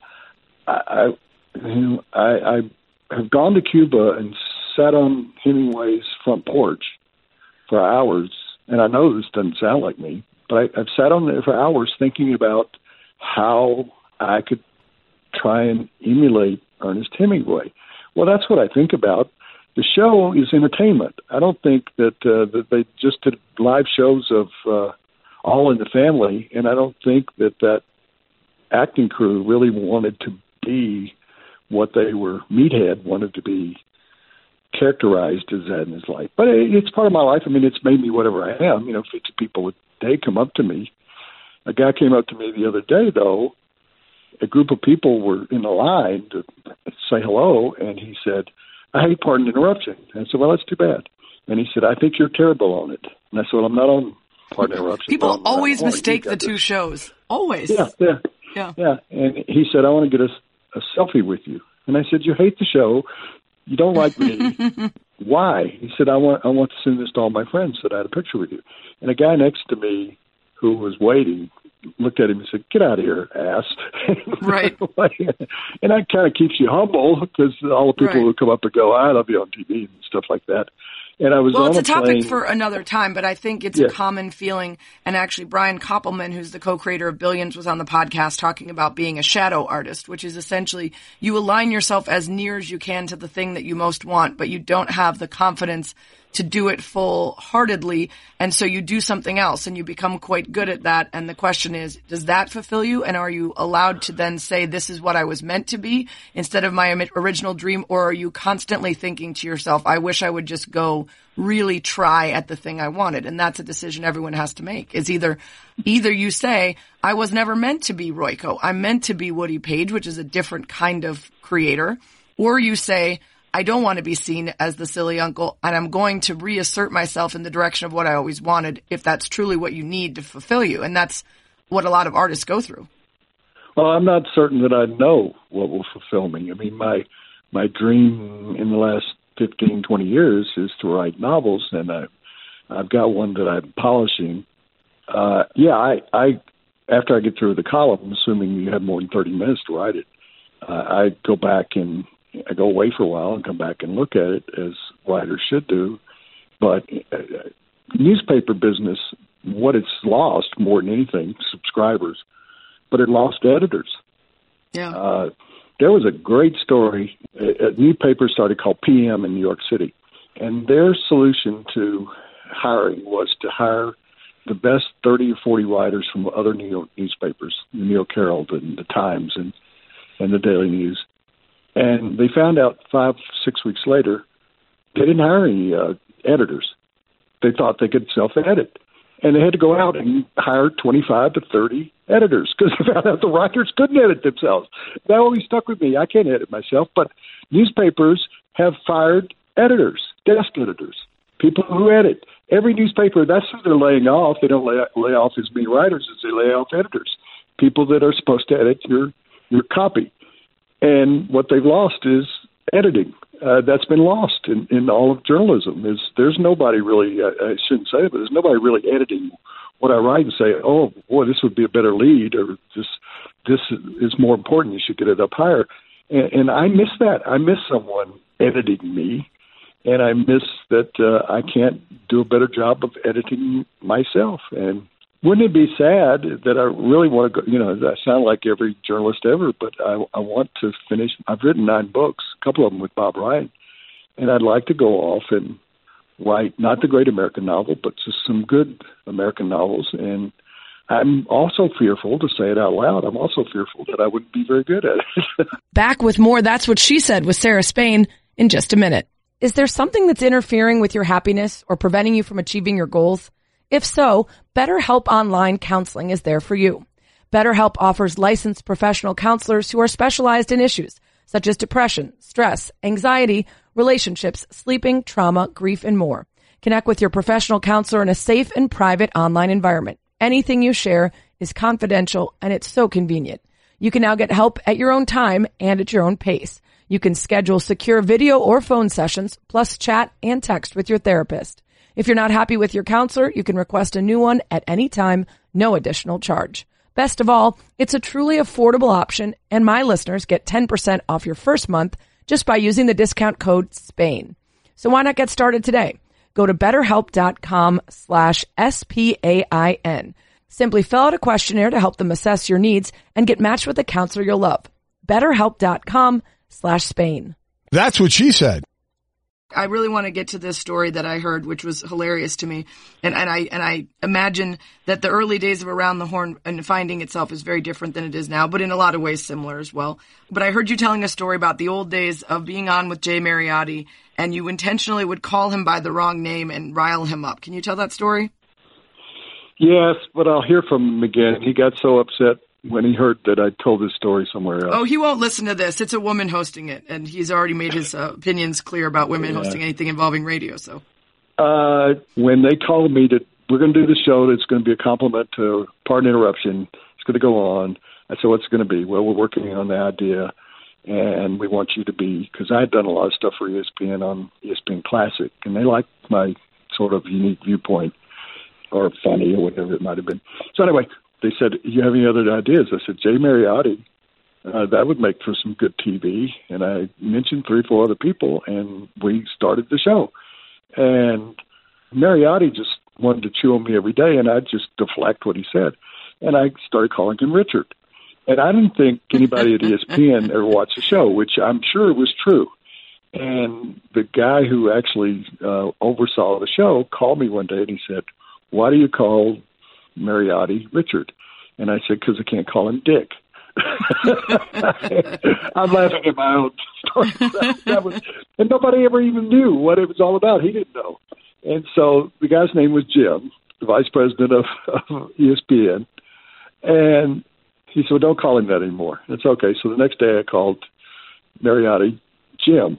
I, I, you know, I, I have gone to Cuba and sat on Hemingway's front porch for hours. And I know this doesn't sound like me, but I, I've sat on there for hours thinking about how I could try and emulate Ernest Hemingway. Well, that's what I think about. The show is entertainment. I don't think that uh, that they just did live shows of uh, All in the Family, and I don't think that that acting crew really wanted to be what they were. Meathead wanted to be characterized as that in his life, but it, it's part of my life. I mean, it's made me whatever I am. You know, if people would they come up to me. A guy came up to me the other day, though, a group of people were in a line to say hello, and he said, "I hate pardon interruption." And I said, "Well, that's too bad." And he said, "I think you're terrible on it." And I said, "Well, I'm not on pardon interruption." People always mistake the two this." shows. Always. Yeah, yeah, Yeah. yeah. And he said, "I want to get a, a selfie with you." And I said, "You hate the show. You don't like me. Why?" He said, "I want I want to send this to all my friends that I had a picture with you." And a guy next to me who was waiting looked at him and said, "Get out of here, ass!" Right. and that kind of keeps you humble because all the people Right. who come up and go, "I love you" on TV and stuff like that. And I was Well, it's a topic plane. for another time, but I think it's a common feeling. And actually, Brian Koppelman, who's the co-creator of Billions, was on the podcast talking about being a shadow artist, which is essentially you align yourself as near as you can to the thing that you most want, but you don't have the confidence to do it full heartedly. And so you do something else and you become quite good at that. And the question is, does that fulfill you? And are you allowed to then say, this is what I was meant to be instead of my original dream? Or are you constantly thinking to yourself, I wish I would just go really try at the thing I wanted? And that's a decision everyone has to make is either, either you say, I was never meant to be Royko. I'm meant to be Woody Paige, which is a different kind of creator. Or you say, I don't want to be seen as the silly uncle and I'm going to reassert myself in the direction of what I always wanted if that's truly what you need to fulfill you. And that's what a lot of artists go through. Well, I'm not certain that I know what will fulfill me. I mean, my my dream in the last 15, 20 years is to write novels, and I, I've got one that I'm polishing. Uh, yeah, I, I after I get through the column, assuming you have more than 30 minutes to write it, uh, I go back and I go away for a while and come back and look at it as writers should do. But uh, newspaper business, what it's lost more than anything, subscribers, but it lost editors. Yeah. Uh, there was a great story. A, a newspaper started called PM in New York City, and their solution to hiring was to hire the best 30 or 40 writers from other New York newspapers, the New York Herald and the Times and, and the Daily News. And they found out five, six weeks later, they didn't hire any uh, editors. They thought they could self edit. And they had to go out and hire 25 to 30 editors because they found out the writers couldn't edit themselves. That always stuck with me. I can't edit myself, but newspapers have fired editors, desk editors, people who edit. Every newspaper, that's who they're laying off. They don't lay, lay off as many writers as they lay off editors, people that are supposed to edit your, your copy. And what they've lost is editing. Uh, that's been lost in, in all of journalism. Is there's nobody really. Uh, I shouldn't say it, but there's nobody really editing what I write and say, "Oh, boy, this would be a better lead," or "This this is more important. You should get it up higher." And, and I miss that. I miss someone editing me, and I miss that uh, I can't do a better job of editing myself. And wouldn't it be sad that I really want to go? You know, I sound like every journalist ever, but I, I want to finish. I've written nine books, a couple of them with Bob Ryan, and I'd like to go off and write not the great American novel, but just some good American novels. And I'm also fearful to say it out loud. I'm also fearful that I wouldn't be very good at it. Back with more That's What She Said with Sarah Spain in just a minute. Is there something that's interfering with your happiness or preventing you from achieving your goals? If so, BetterHelp Online Counseling is there for you. BetterHelp offers licensed professional counselors who are specialized in issues such as depression, stress, anxiety, relationships, sleeping, trauma, grief, and more. Connect with your professional counselor in a safe and private online environment. Anything you share is confidential and it's so convenient. You can now get help at your own time and at your own pace. You can schedule secure video or phone sessions, plus chat and text with your therapist. If you're not happy with your counselor, you can request a new one at any time, no additional charge. Best of all, it's a truly affordable option, and my listeners get 10% off your first month just by using the discount code SPAIN. So why not get started today? Go to betterhelp.com slash S-P-A-I-N. Simply fill out a questionnaire to help them assess your needs and get matched with a counselor you'll love. BetterHelp.com slash Spain. That's what she said. I really want to get to this story that I heard, which was hilarious to me. And, and I, and I imagine that the early days of Around the Horn and finding itself is very different than it is now, but in a lot of ways similar as well. But I heard you telling a story about the old days of being on with Jay Mariotti and you intentionally would call him by the wrong name and rile him up. Can you tell that story? Yes, but I'll hear from him again. He got so upset when he heard that I told this story somewhere else. Oh, he won't listen to this. It's a woman hosting it, and he's already made his uh, opinions clear about women yeah. hosting anything involving radio. So, uh, when they called me to, we're going to do the show. That's going to be a compliment to Pardon Interruption. It's going to go on. I said, what's it going to be? Well, we're working on the idea, and we want you to be because I had done a lot of stuff for ESPN on ESPN Classic, and they liked my sort of unique viewpoint or funny or whatever it might have been. So anyway, they said, "You have any other ideas?" I said, "Jay Mariotti." Uh, that would make for some good TV. And I mentioned three four other people, and we started the show. And Mariotti just wanted to chew on me every day, and I'd just deflect what he said. And I started calling him Richard. And I didn't think anybody at ESPN ever watched the show, which I'm sure was true. And the guy who actually uh, oversaw the show called me one day and he said, Why do you call Mariotti Richard? And I said, Because I can't call him Dick. I'm laughing at my own story. That, was, and nobody ever even knew what it was all about. He didn't know. And so the guy's name was Jim, the vice president of, of ESPN. And he said, well, don't call him that anymore. It's okay. So the next day I called Mariotti Jim.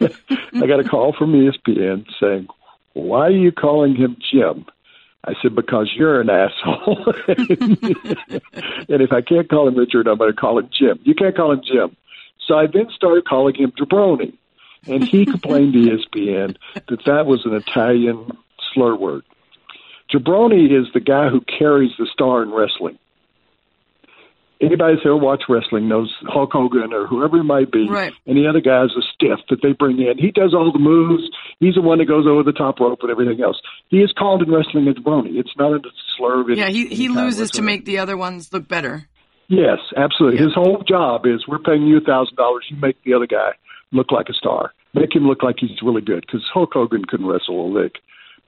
I got a call from ESPN saying, why are you calling him Jim? I said, because you're an asshole. and if I can't call him Richard, I'm going to call him Jim. You can't call him Jim. So I then started calling him Jabroni. And he complained to ESPN that that was an Italian slur word. Jabroni is the guy who carries the star in wrestling anybody that's ever watched wrestling knows Hulk Hogan or whoever it might be. Right. Any other guys a stiff that they bring in. He does all the moves. He's the one that goes over the top rope and everything else. He is called in wrestling a jabroni. It's not a slur. yeah, he he loses to make the other ones look better. Yes, absolutely. Yeah. His whole job is we're paying you a thousand dollars. You make the other guy look like a star. Make him look like he's really good because Hulk Hogan couldn't wrestle a lick,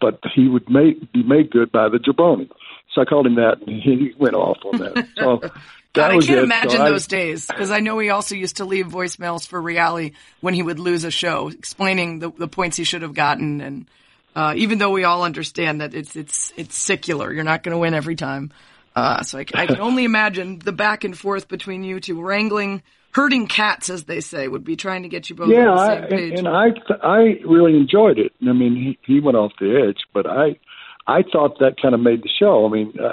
but he would make be made good by the jabroni. So I called him that, and he went off on that. So God, I can't it. imagine so those I, days because I know he also used to leave voicemails for Reali when he would lose a show, explaining the, the points he should have gotten. And uh, even though we all understand that it's it's it's secular, you're not going to win every time. Uh, so I, I, can only imagine the back and forth between you two, wrangling, herding cats, as they say, would be trying to get you both yeah, on the same page. and I I really enjoyed it. I mean, he he went off the edge, but I I thought that kind of made the show. I mean. Uh,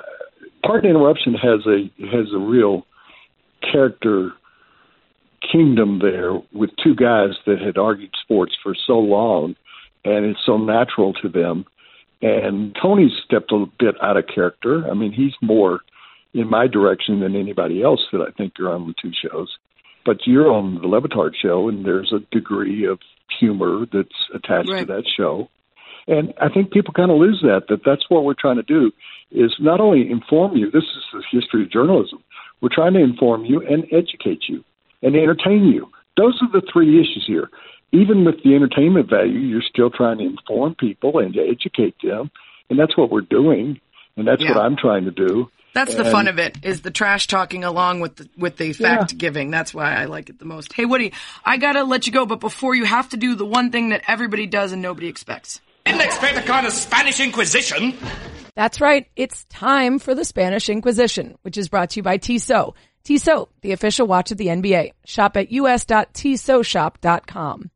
Pardon Interruption has a has a real character kingdom there with two guys that had argued sports for so long, and it's so natural to them. And Tony's stepped a bit out of character. I mean, he's more in my direction than anybody else that I think are on the two shows. But you're on the Le Batard show, and there's a degree of humor that's attached right. to that show. And I think people kind of lose that, that that's what we're trying to do is not only inform you, this is the history of journalism, we're trying to inform you and educate you and entertain you. Those are the three issues here. Even with the entertainment value, you're still trying to inform people and to educate them. And that's what we're doing. And that's yeah. what I'm trying to do. That's the fun of it is the trash talking along with the with the fact yeah. giving. That's why I like it the most. Hey Woody, I gotta let you go, but before you have to do the one thing that everybody does and nobody expects. Didn't expect a kind of Spanish Inquisition. That's right. It's time for the Spanish Inquisition, which is brought to you by Tissot. Tissot, the official watch of the NBA. Shop at us.tissotshop.com.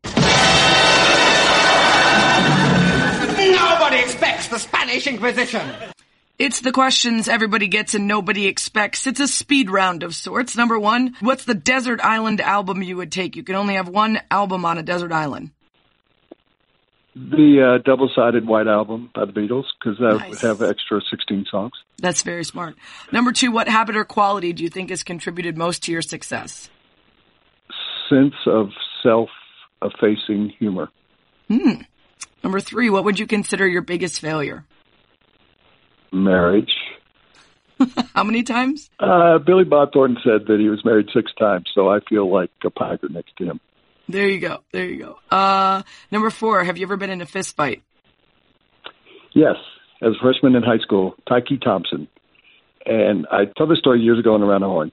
Nobody expects the Spanish Inquisition. It's the questions everybody gets and nobody expects. It's a speed round of sorts. Number one, what's the desert island album you would take? You can only have one album on a desert island. The uh, double-sided White Album by the Beatles, because that Nice. would have extra 16 songs. That's very smart. Number two, what habit or quality do you think has contributed most to your success? Sense of self-effacing humor. Number three, what would you consider your biggest failure? Marriage. How many times? Uh, Billy Bob Thornton said that he was married six times, so I feel like a piker next to him. There you go. There you go. Uh, number four, have you ever been in a fist fight? Yes, as a freshman in high school, Tyke Thompson. And I told this story years ago on Around the Horn.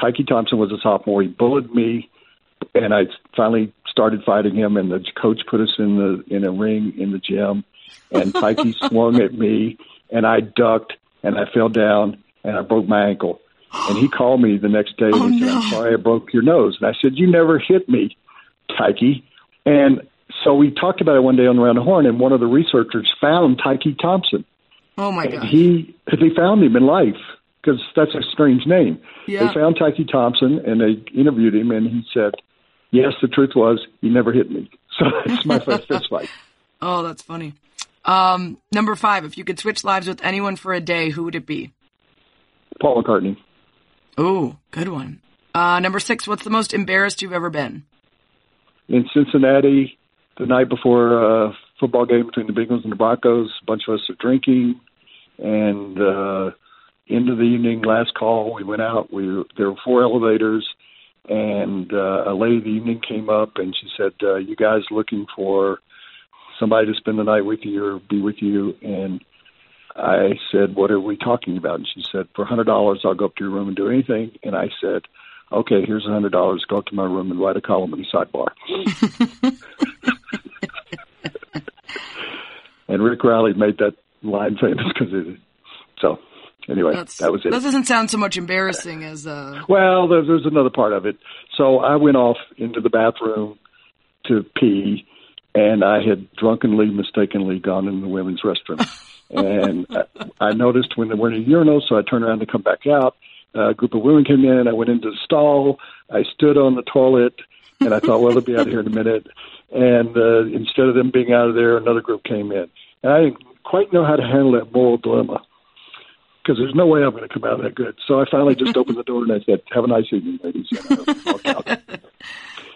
Tyke Thompson was a sophomore. He bullied me, and I finally started fighting him. And the coach put us in the in a ring in the gym, and Tyke swung at me, and I ducked, and I fell down, and I broke my ankle. And he called me the next day and he said, "I'm sorry, I broke your nose." And I said, "You never hit me, Tyke." And so we talked about it one day on Around the Horn, and one of the researchers found Tyke Thompson. Oh my god. he they found him in life because that's a strange name. Yeah. They found Tyke Thompson and they interviewed him, and he said, "Yes, the truth was he never hit me." So it's my first fist fight. Oh, that's funny. Um, number five, if you could switch lives with anyone for a day, who would it be? Paul McCartney. Oh, good one. Uh, number six, what's the most embarrassed you've ever been? In Cincinnati the night before a football game between the Bengals and the Broncos. A bunch of us are drinking, and uh, end of the evening, last call, we went out. We there were four elevators, and uh, a lady of the evening came up and she said, uh, "You guys looking for somebody to spend the night with you or be with you?" And I said, "What are we talking about?" And she said, "For a hundred dollars, I'll go up to your room and do anything." And I said, "Okay, here's a hundred dollars. Go up to my room and write a column in the sidebar." and Rick Reilly made that line famous because it. So, anyway, That's, that was it. That doesn't sound so much embarrassing as uh Well, there, there's another part of it. So I went off into the bathroom to pee, and I had drunkenly, mistakenly gone in the women's restroom. and I, I noticed when they were in a urinal, so I turned around to come back out. A group of women came in. I went into the stall. I stood on the toilet, and I thought, well, they'll be out of here in a minute. And uh, instead of them being out of there, another group came in. And I didn't quite know how to handle that moral dilemma because there's no way I'm going to come out that good. So I finally just opened the door and I said, "Have a nice evening, ladies." And I walked out.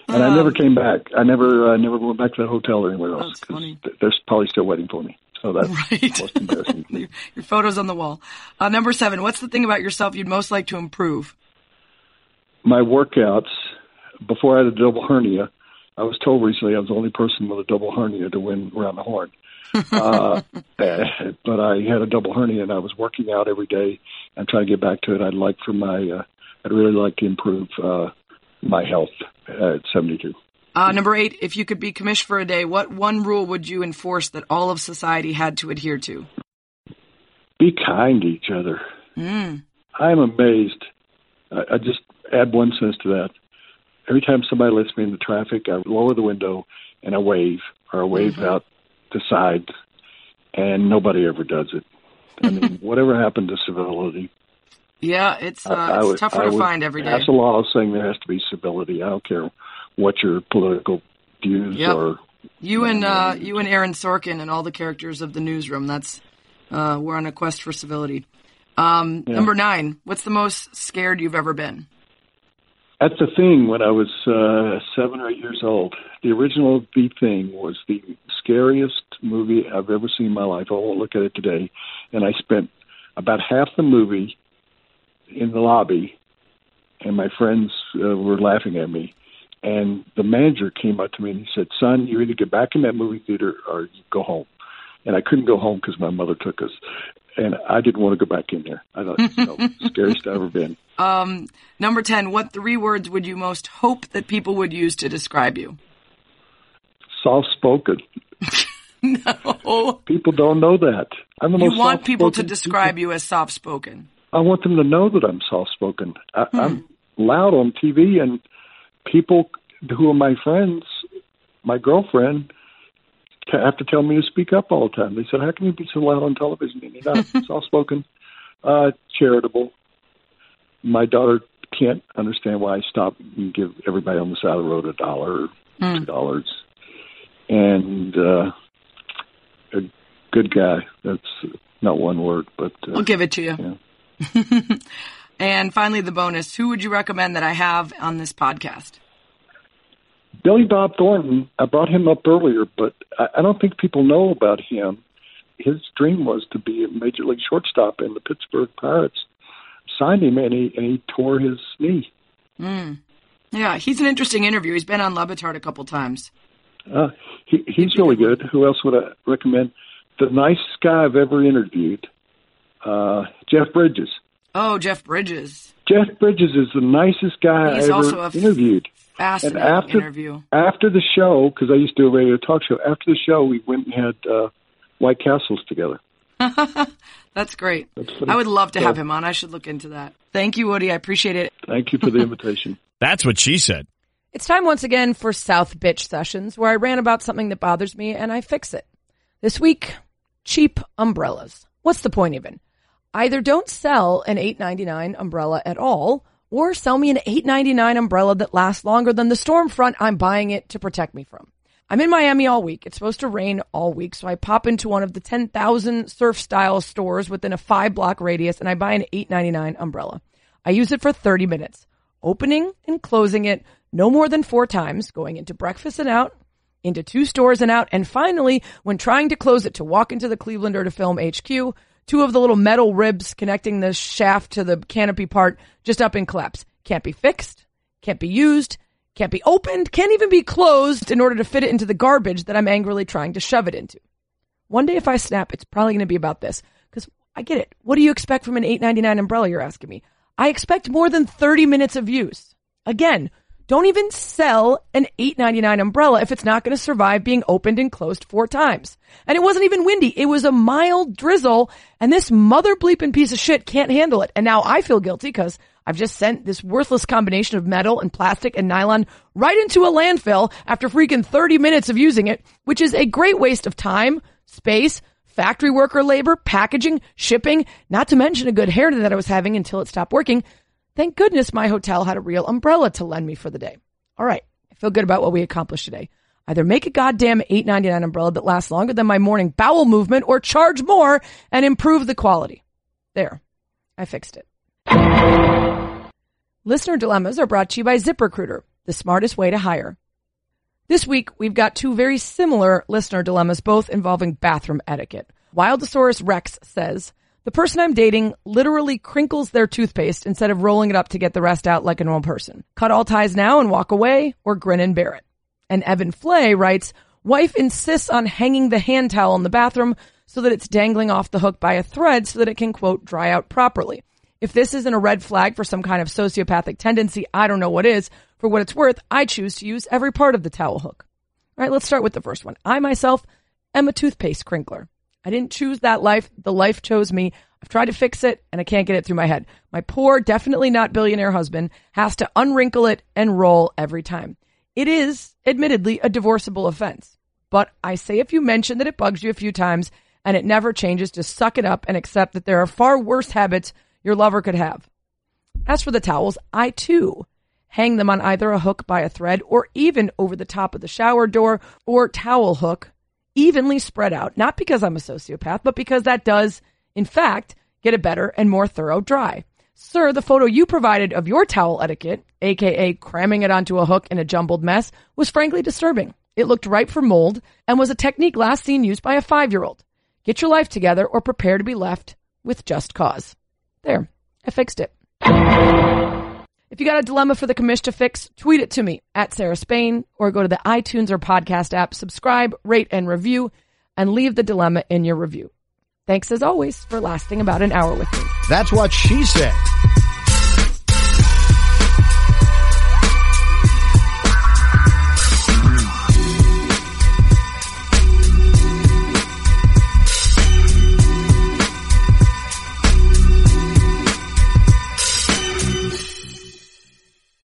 And I never came back. I never, uh, never went back to that hotel or anywhere else That's 'cause funny. th- they're probably still waiting for me. So that's Right. most embarrassing. your, your photos on the wall. Uh, number seven, what's the thing about yourself you'd most like to improve? My workouts before I had a double hernia. I was told recently I was the only person with a double hernia to win around the horn. uh, eh, but I had a double hernia and I was working out every day. I'm trying to get back to it. I'd like for my, uh, I'd really like to improve uh, my health at 72. Uh, number eight, if you could be commish for a day, what one rule would you enforce that all of society had to adhere to? Be kind to each other. Mm. I'm amazed. I, I just add one sense to that. Every time somebody lets me in the traffic, I lower the window and I wave or I wave out the side, and nobody ever does it. I mean, whatever happened to civility? Yeah, it's uh, I it's would- tougher I to find every day. That's a law saying there has to be civility. I don't care what your political views Yep. or You and uh, you and Aaron Sorkin and all the characters of the newsroom. That's uh, we're on a quest for civility. Um, Number nine, what's the most scared you've ever been? That's the thing. When I was uh, seven or eight years old, the original The Thing was the scariest movie I've ever seen in my life. I won't look at it today. And I spent about half the movie in the lobby, and my friends uh, were laughing at me. And the manager came up to me and he said, "Son, you either get back in that movie theater or you go home." And I couldn't go home because my mother took us, and I didn't want to go back in there. I thought, no, scariest I've ever been. Um, Number ten, what three words would you most hope that people would use to describe you? Soft spoken. Oh, People don't know that. I'm the you most want people to describe you as soft spoken. I want them to know that I'm soft spoken. Hmm. I'm loud on TV, and people who are my friends, my girlfriend, have to tell me to speak up all the time. They said, "How can you be so loud on television and you're not soft spoken, uh, charitable?" My daughter can't understand why I stop and give everybody on the side of the road a dollar or Hmm. two dollars. And uh, a good guy. That's not one word, but uh, We'll give it to you. and finally, the bonus. Who would you recommend that I have on this podcast? Billy Bob Thornton, I brought him up earlier, but I, don't think people know about him. His dream was to be a major league shortstop, and the Pittsburgh Pirates signed him, and he and he tore his knee. Yeah, he's an interesting interview. He's been on Le Batard a couple times. Uh, he, he's really good. Who else would I recommend? The nicest guy I've ever interviewed, uh, Jeff Bridges. Oh, Jeff Bridges. Jeff Bridges is the nicest guy He's I also ever interviewed. Fascinating And after interview. after the show, because I used to do a radio talk show. After the show, we went and had uh, White Castles together. That's great. That's I would love to so- have him on. I should look into that. Thank you, Woody. I appreciate it. Thank you for the invitation. That's what she said. It's time once again for South Bitch Sessions, where I rant about something that bothers me and I fix it. This week, cheap umbrellas. What's the point even? Either don't sell an $8.99 umbrella at all, or sell me an $8.99 umbrella that lasts longer than the storm front I'm buying it to protect me from. I'm in Miami all week. It's supposed to rain all week, so I pop into one of the 10,000 surf style stores within a five block radius and I buy an $8.99 umbrella. I use it for 30 minutes, opening and closing it no more than four times, going into breakfast and out, into two stores and out, and finally, when trying to close it to walk into the Clevelander to film HQ, two of the little metal ribs connecting the shaft to the canopy part just up and collapse. Can't be fixed, can't be used, can't be opened, can't even be closed in order to fit it into the garbage that I'm angrily trying to shove it into. One day if I snap, it's probably going to be about this. Because I get it. What do you expect from an $8.99 umbrella, you're asking me? I expect more than 30 minutes of use. Again, don't even sell an $8.99 umbrella if it's not going to survive being opened and closed four times. And it wasn't even windy. It was a mild drizzle and this mother bleeping piece of shit can't handle it. And now I feel guilty because I've just sent this worthless combination of metal and plastic and nylon right into a landfill after freaking 30 minutes of using it, which is a great waste of time, space, factory worker labor, packaging, shipping, not to mention a good hair that I was having until it stopped working. Thank goodness my hotel had a real umbrella to lend me for the day. All right. I feel good about what we accomplished today. Either make a goddamn $8.99 umbrella that lasts longer than my morning bowel movement or charge more and improve the quality. There. I fixed it. Listener dilemmas are brought to you by ZipRecruiter, the smartest way to hire. This week, we've got two very similar listener dilemmas, both involving bathroom etiquette. Wildosaurus Rex says, the person I'm dating literally crinkles their toothpaste instead of rolling it up to get the rest out like a normal person. Cut all ties now and walk away, or grin and bear it. And Evan Flay writes, wife insists on hanging the hand towel in the bathroom so that it's dangling off the hook by a thread so that it can, quote, dry out properly. If this isn't a red flag for some kind of sociopathic tendency, I don't know what is. For what it's worth, I choose to use every part of the towel hook. All right, let's start with the first one. I myself am a toothpaste crinkler. I didn't choose that life. The life chose me. I've tried to fix it and I can't get it through my head. My poor, definitely not billionaire husband has to unwrinkle it and roll every time. It is admittedly a divorceable offense, but I say if you mention that it bugs you a few times and it never changes, just suck it up and accept that there are far worse habits your lover could have. As for the towels, I too hang them on either a hook by a thread or even over the top of the shower door or towel hook, evenly spread out, not because I'm a sociopath, but because that does, in fact, get a better and more thorough dry. Sir, the photo you provided of your towel etiquette, aka cramming it onto a hook in a jumbled mess, was frankly disturbing. It looked ripe for mold and was a technique last seen used by a five year old. Get your life together or prepare to be left with just cause. There, I fixed it. If you got a dilemma for the commish to fix, tweet it to me at Sarah Spain or go to the iTunes or podcast app, subscribe, rate, and review, and leave the dilemma in your review. Thanks as always for lasting about an hour with me. That's what she said.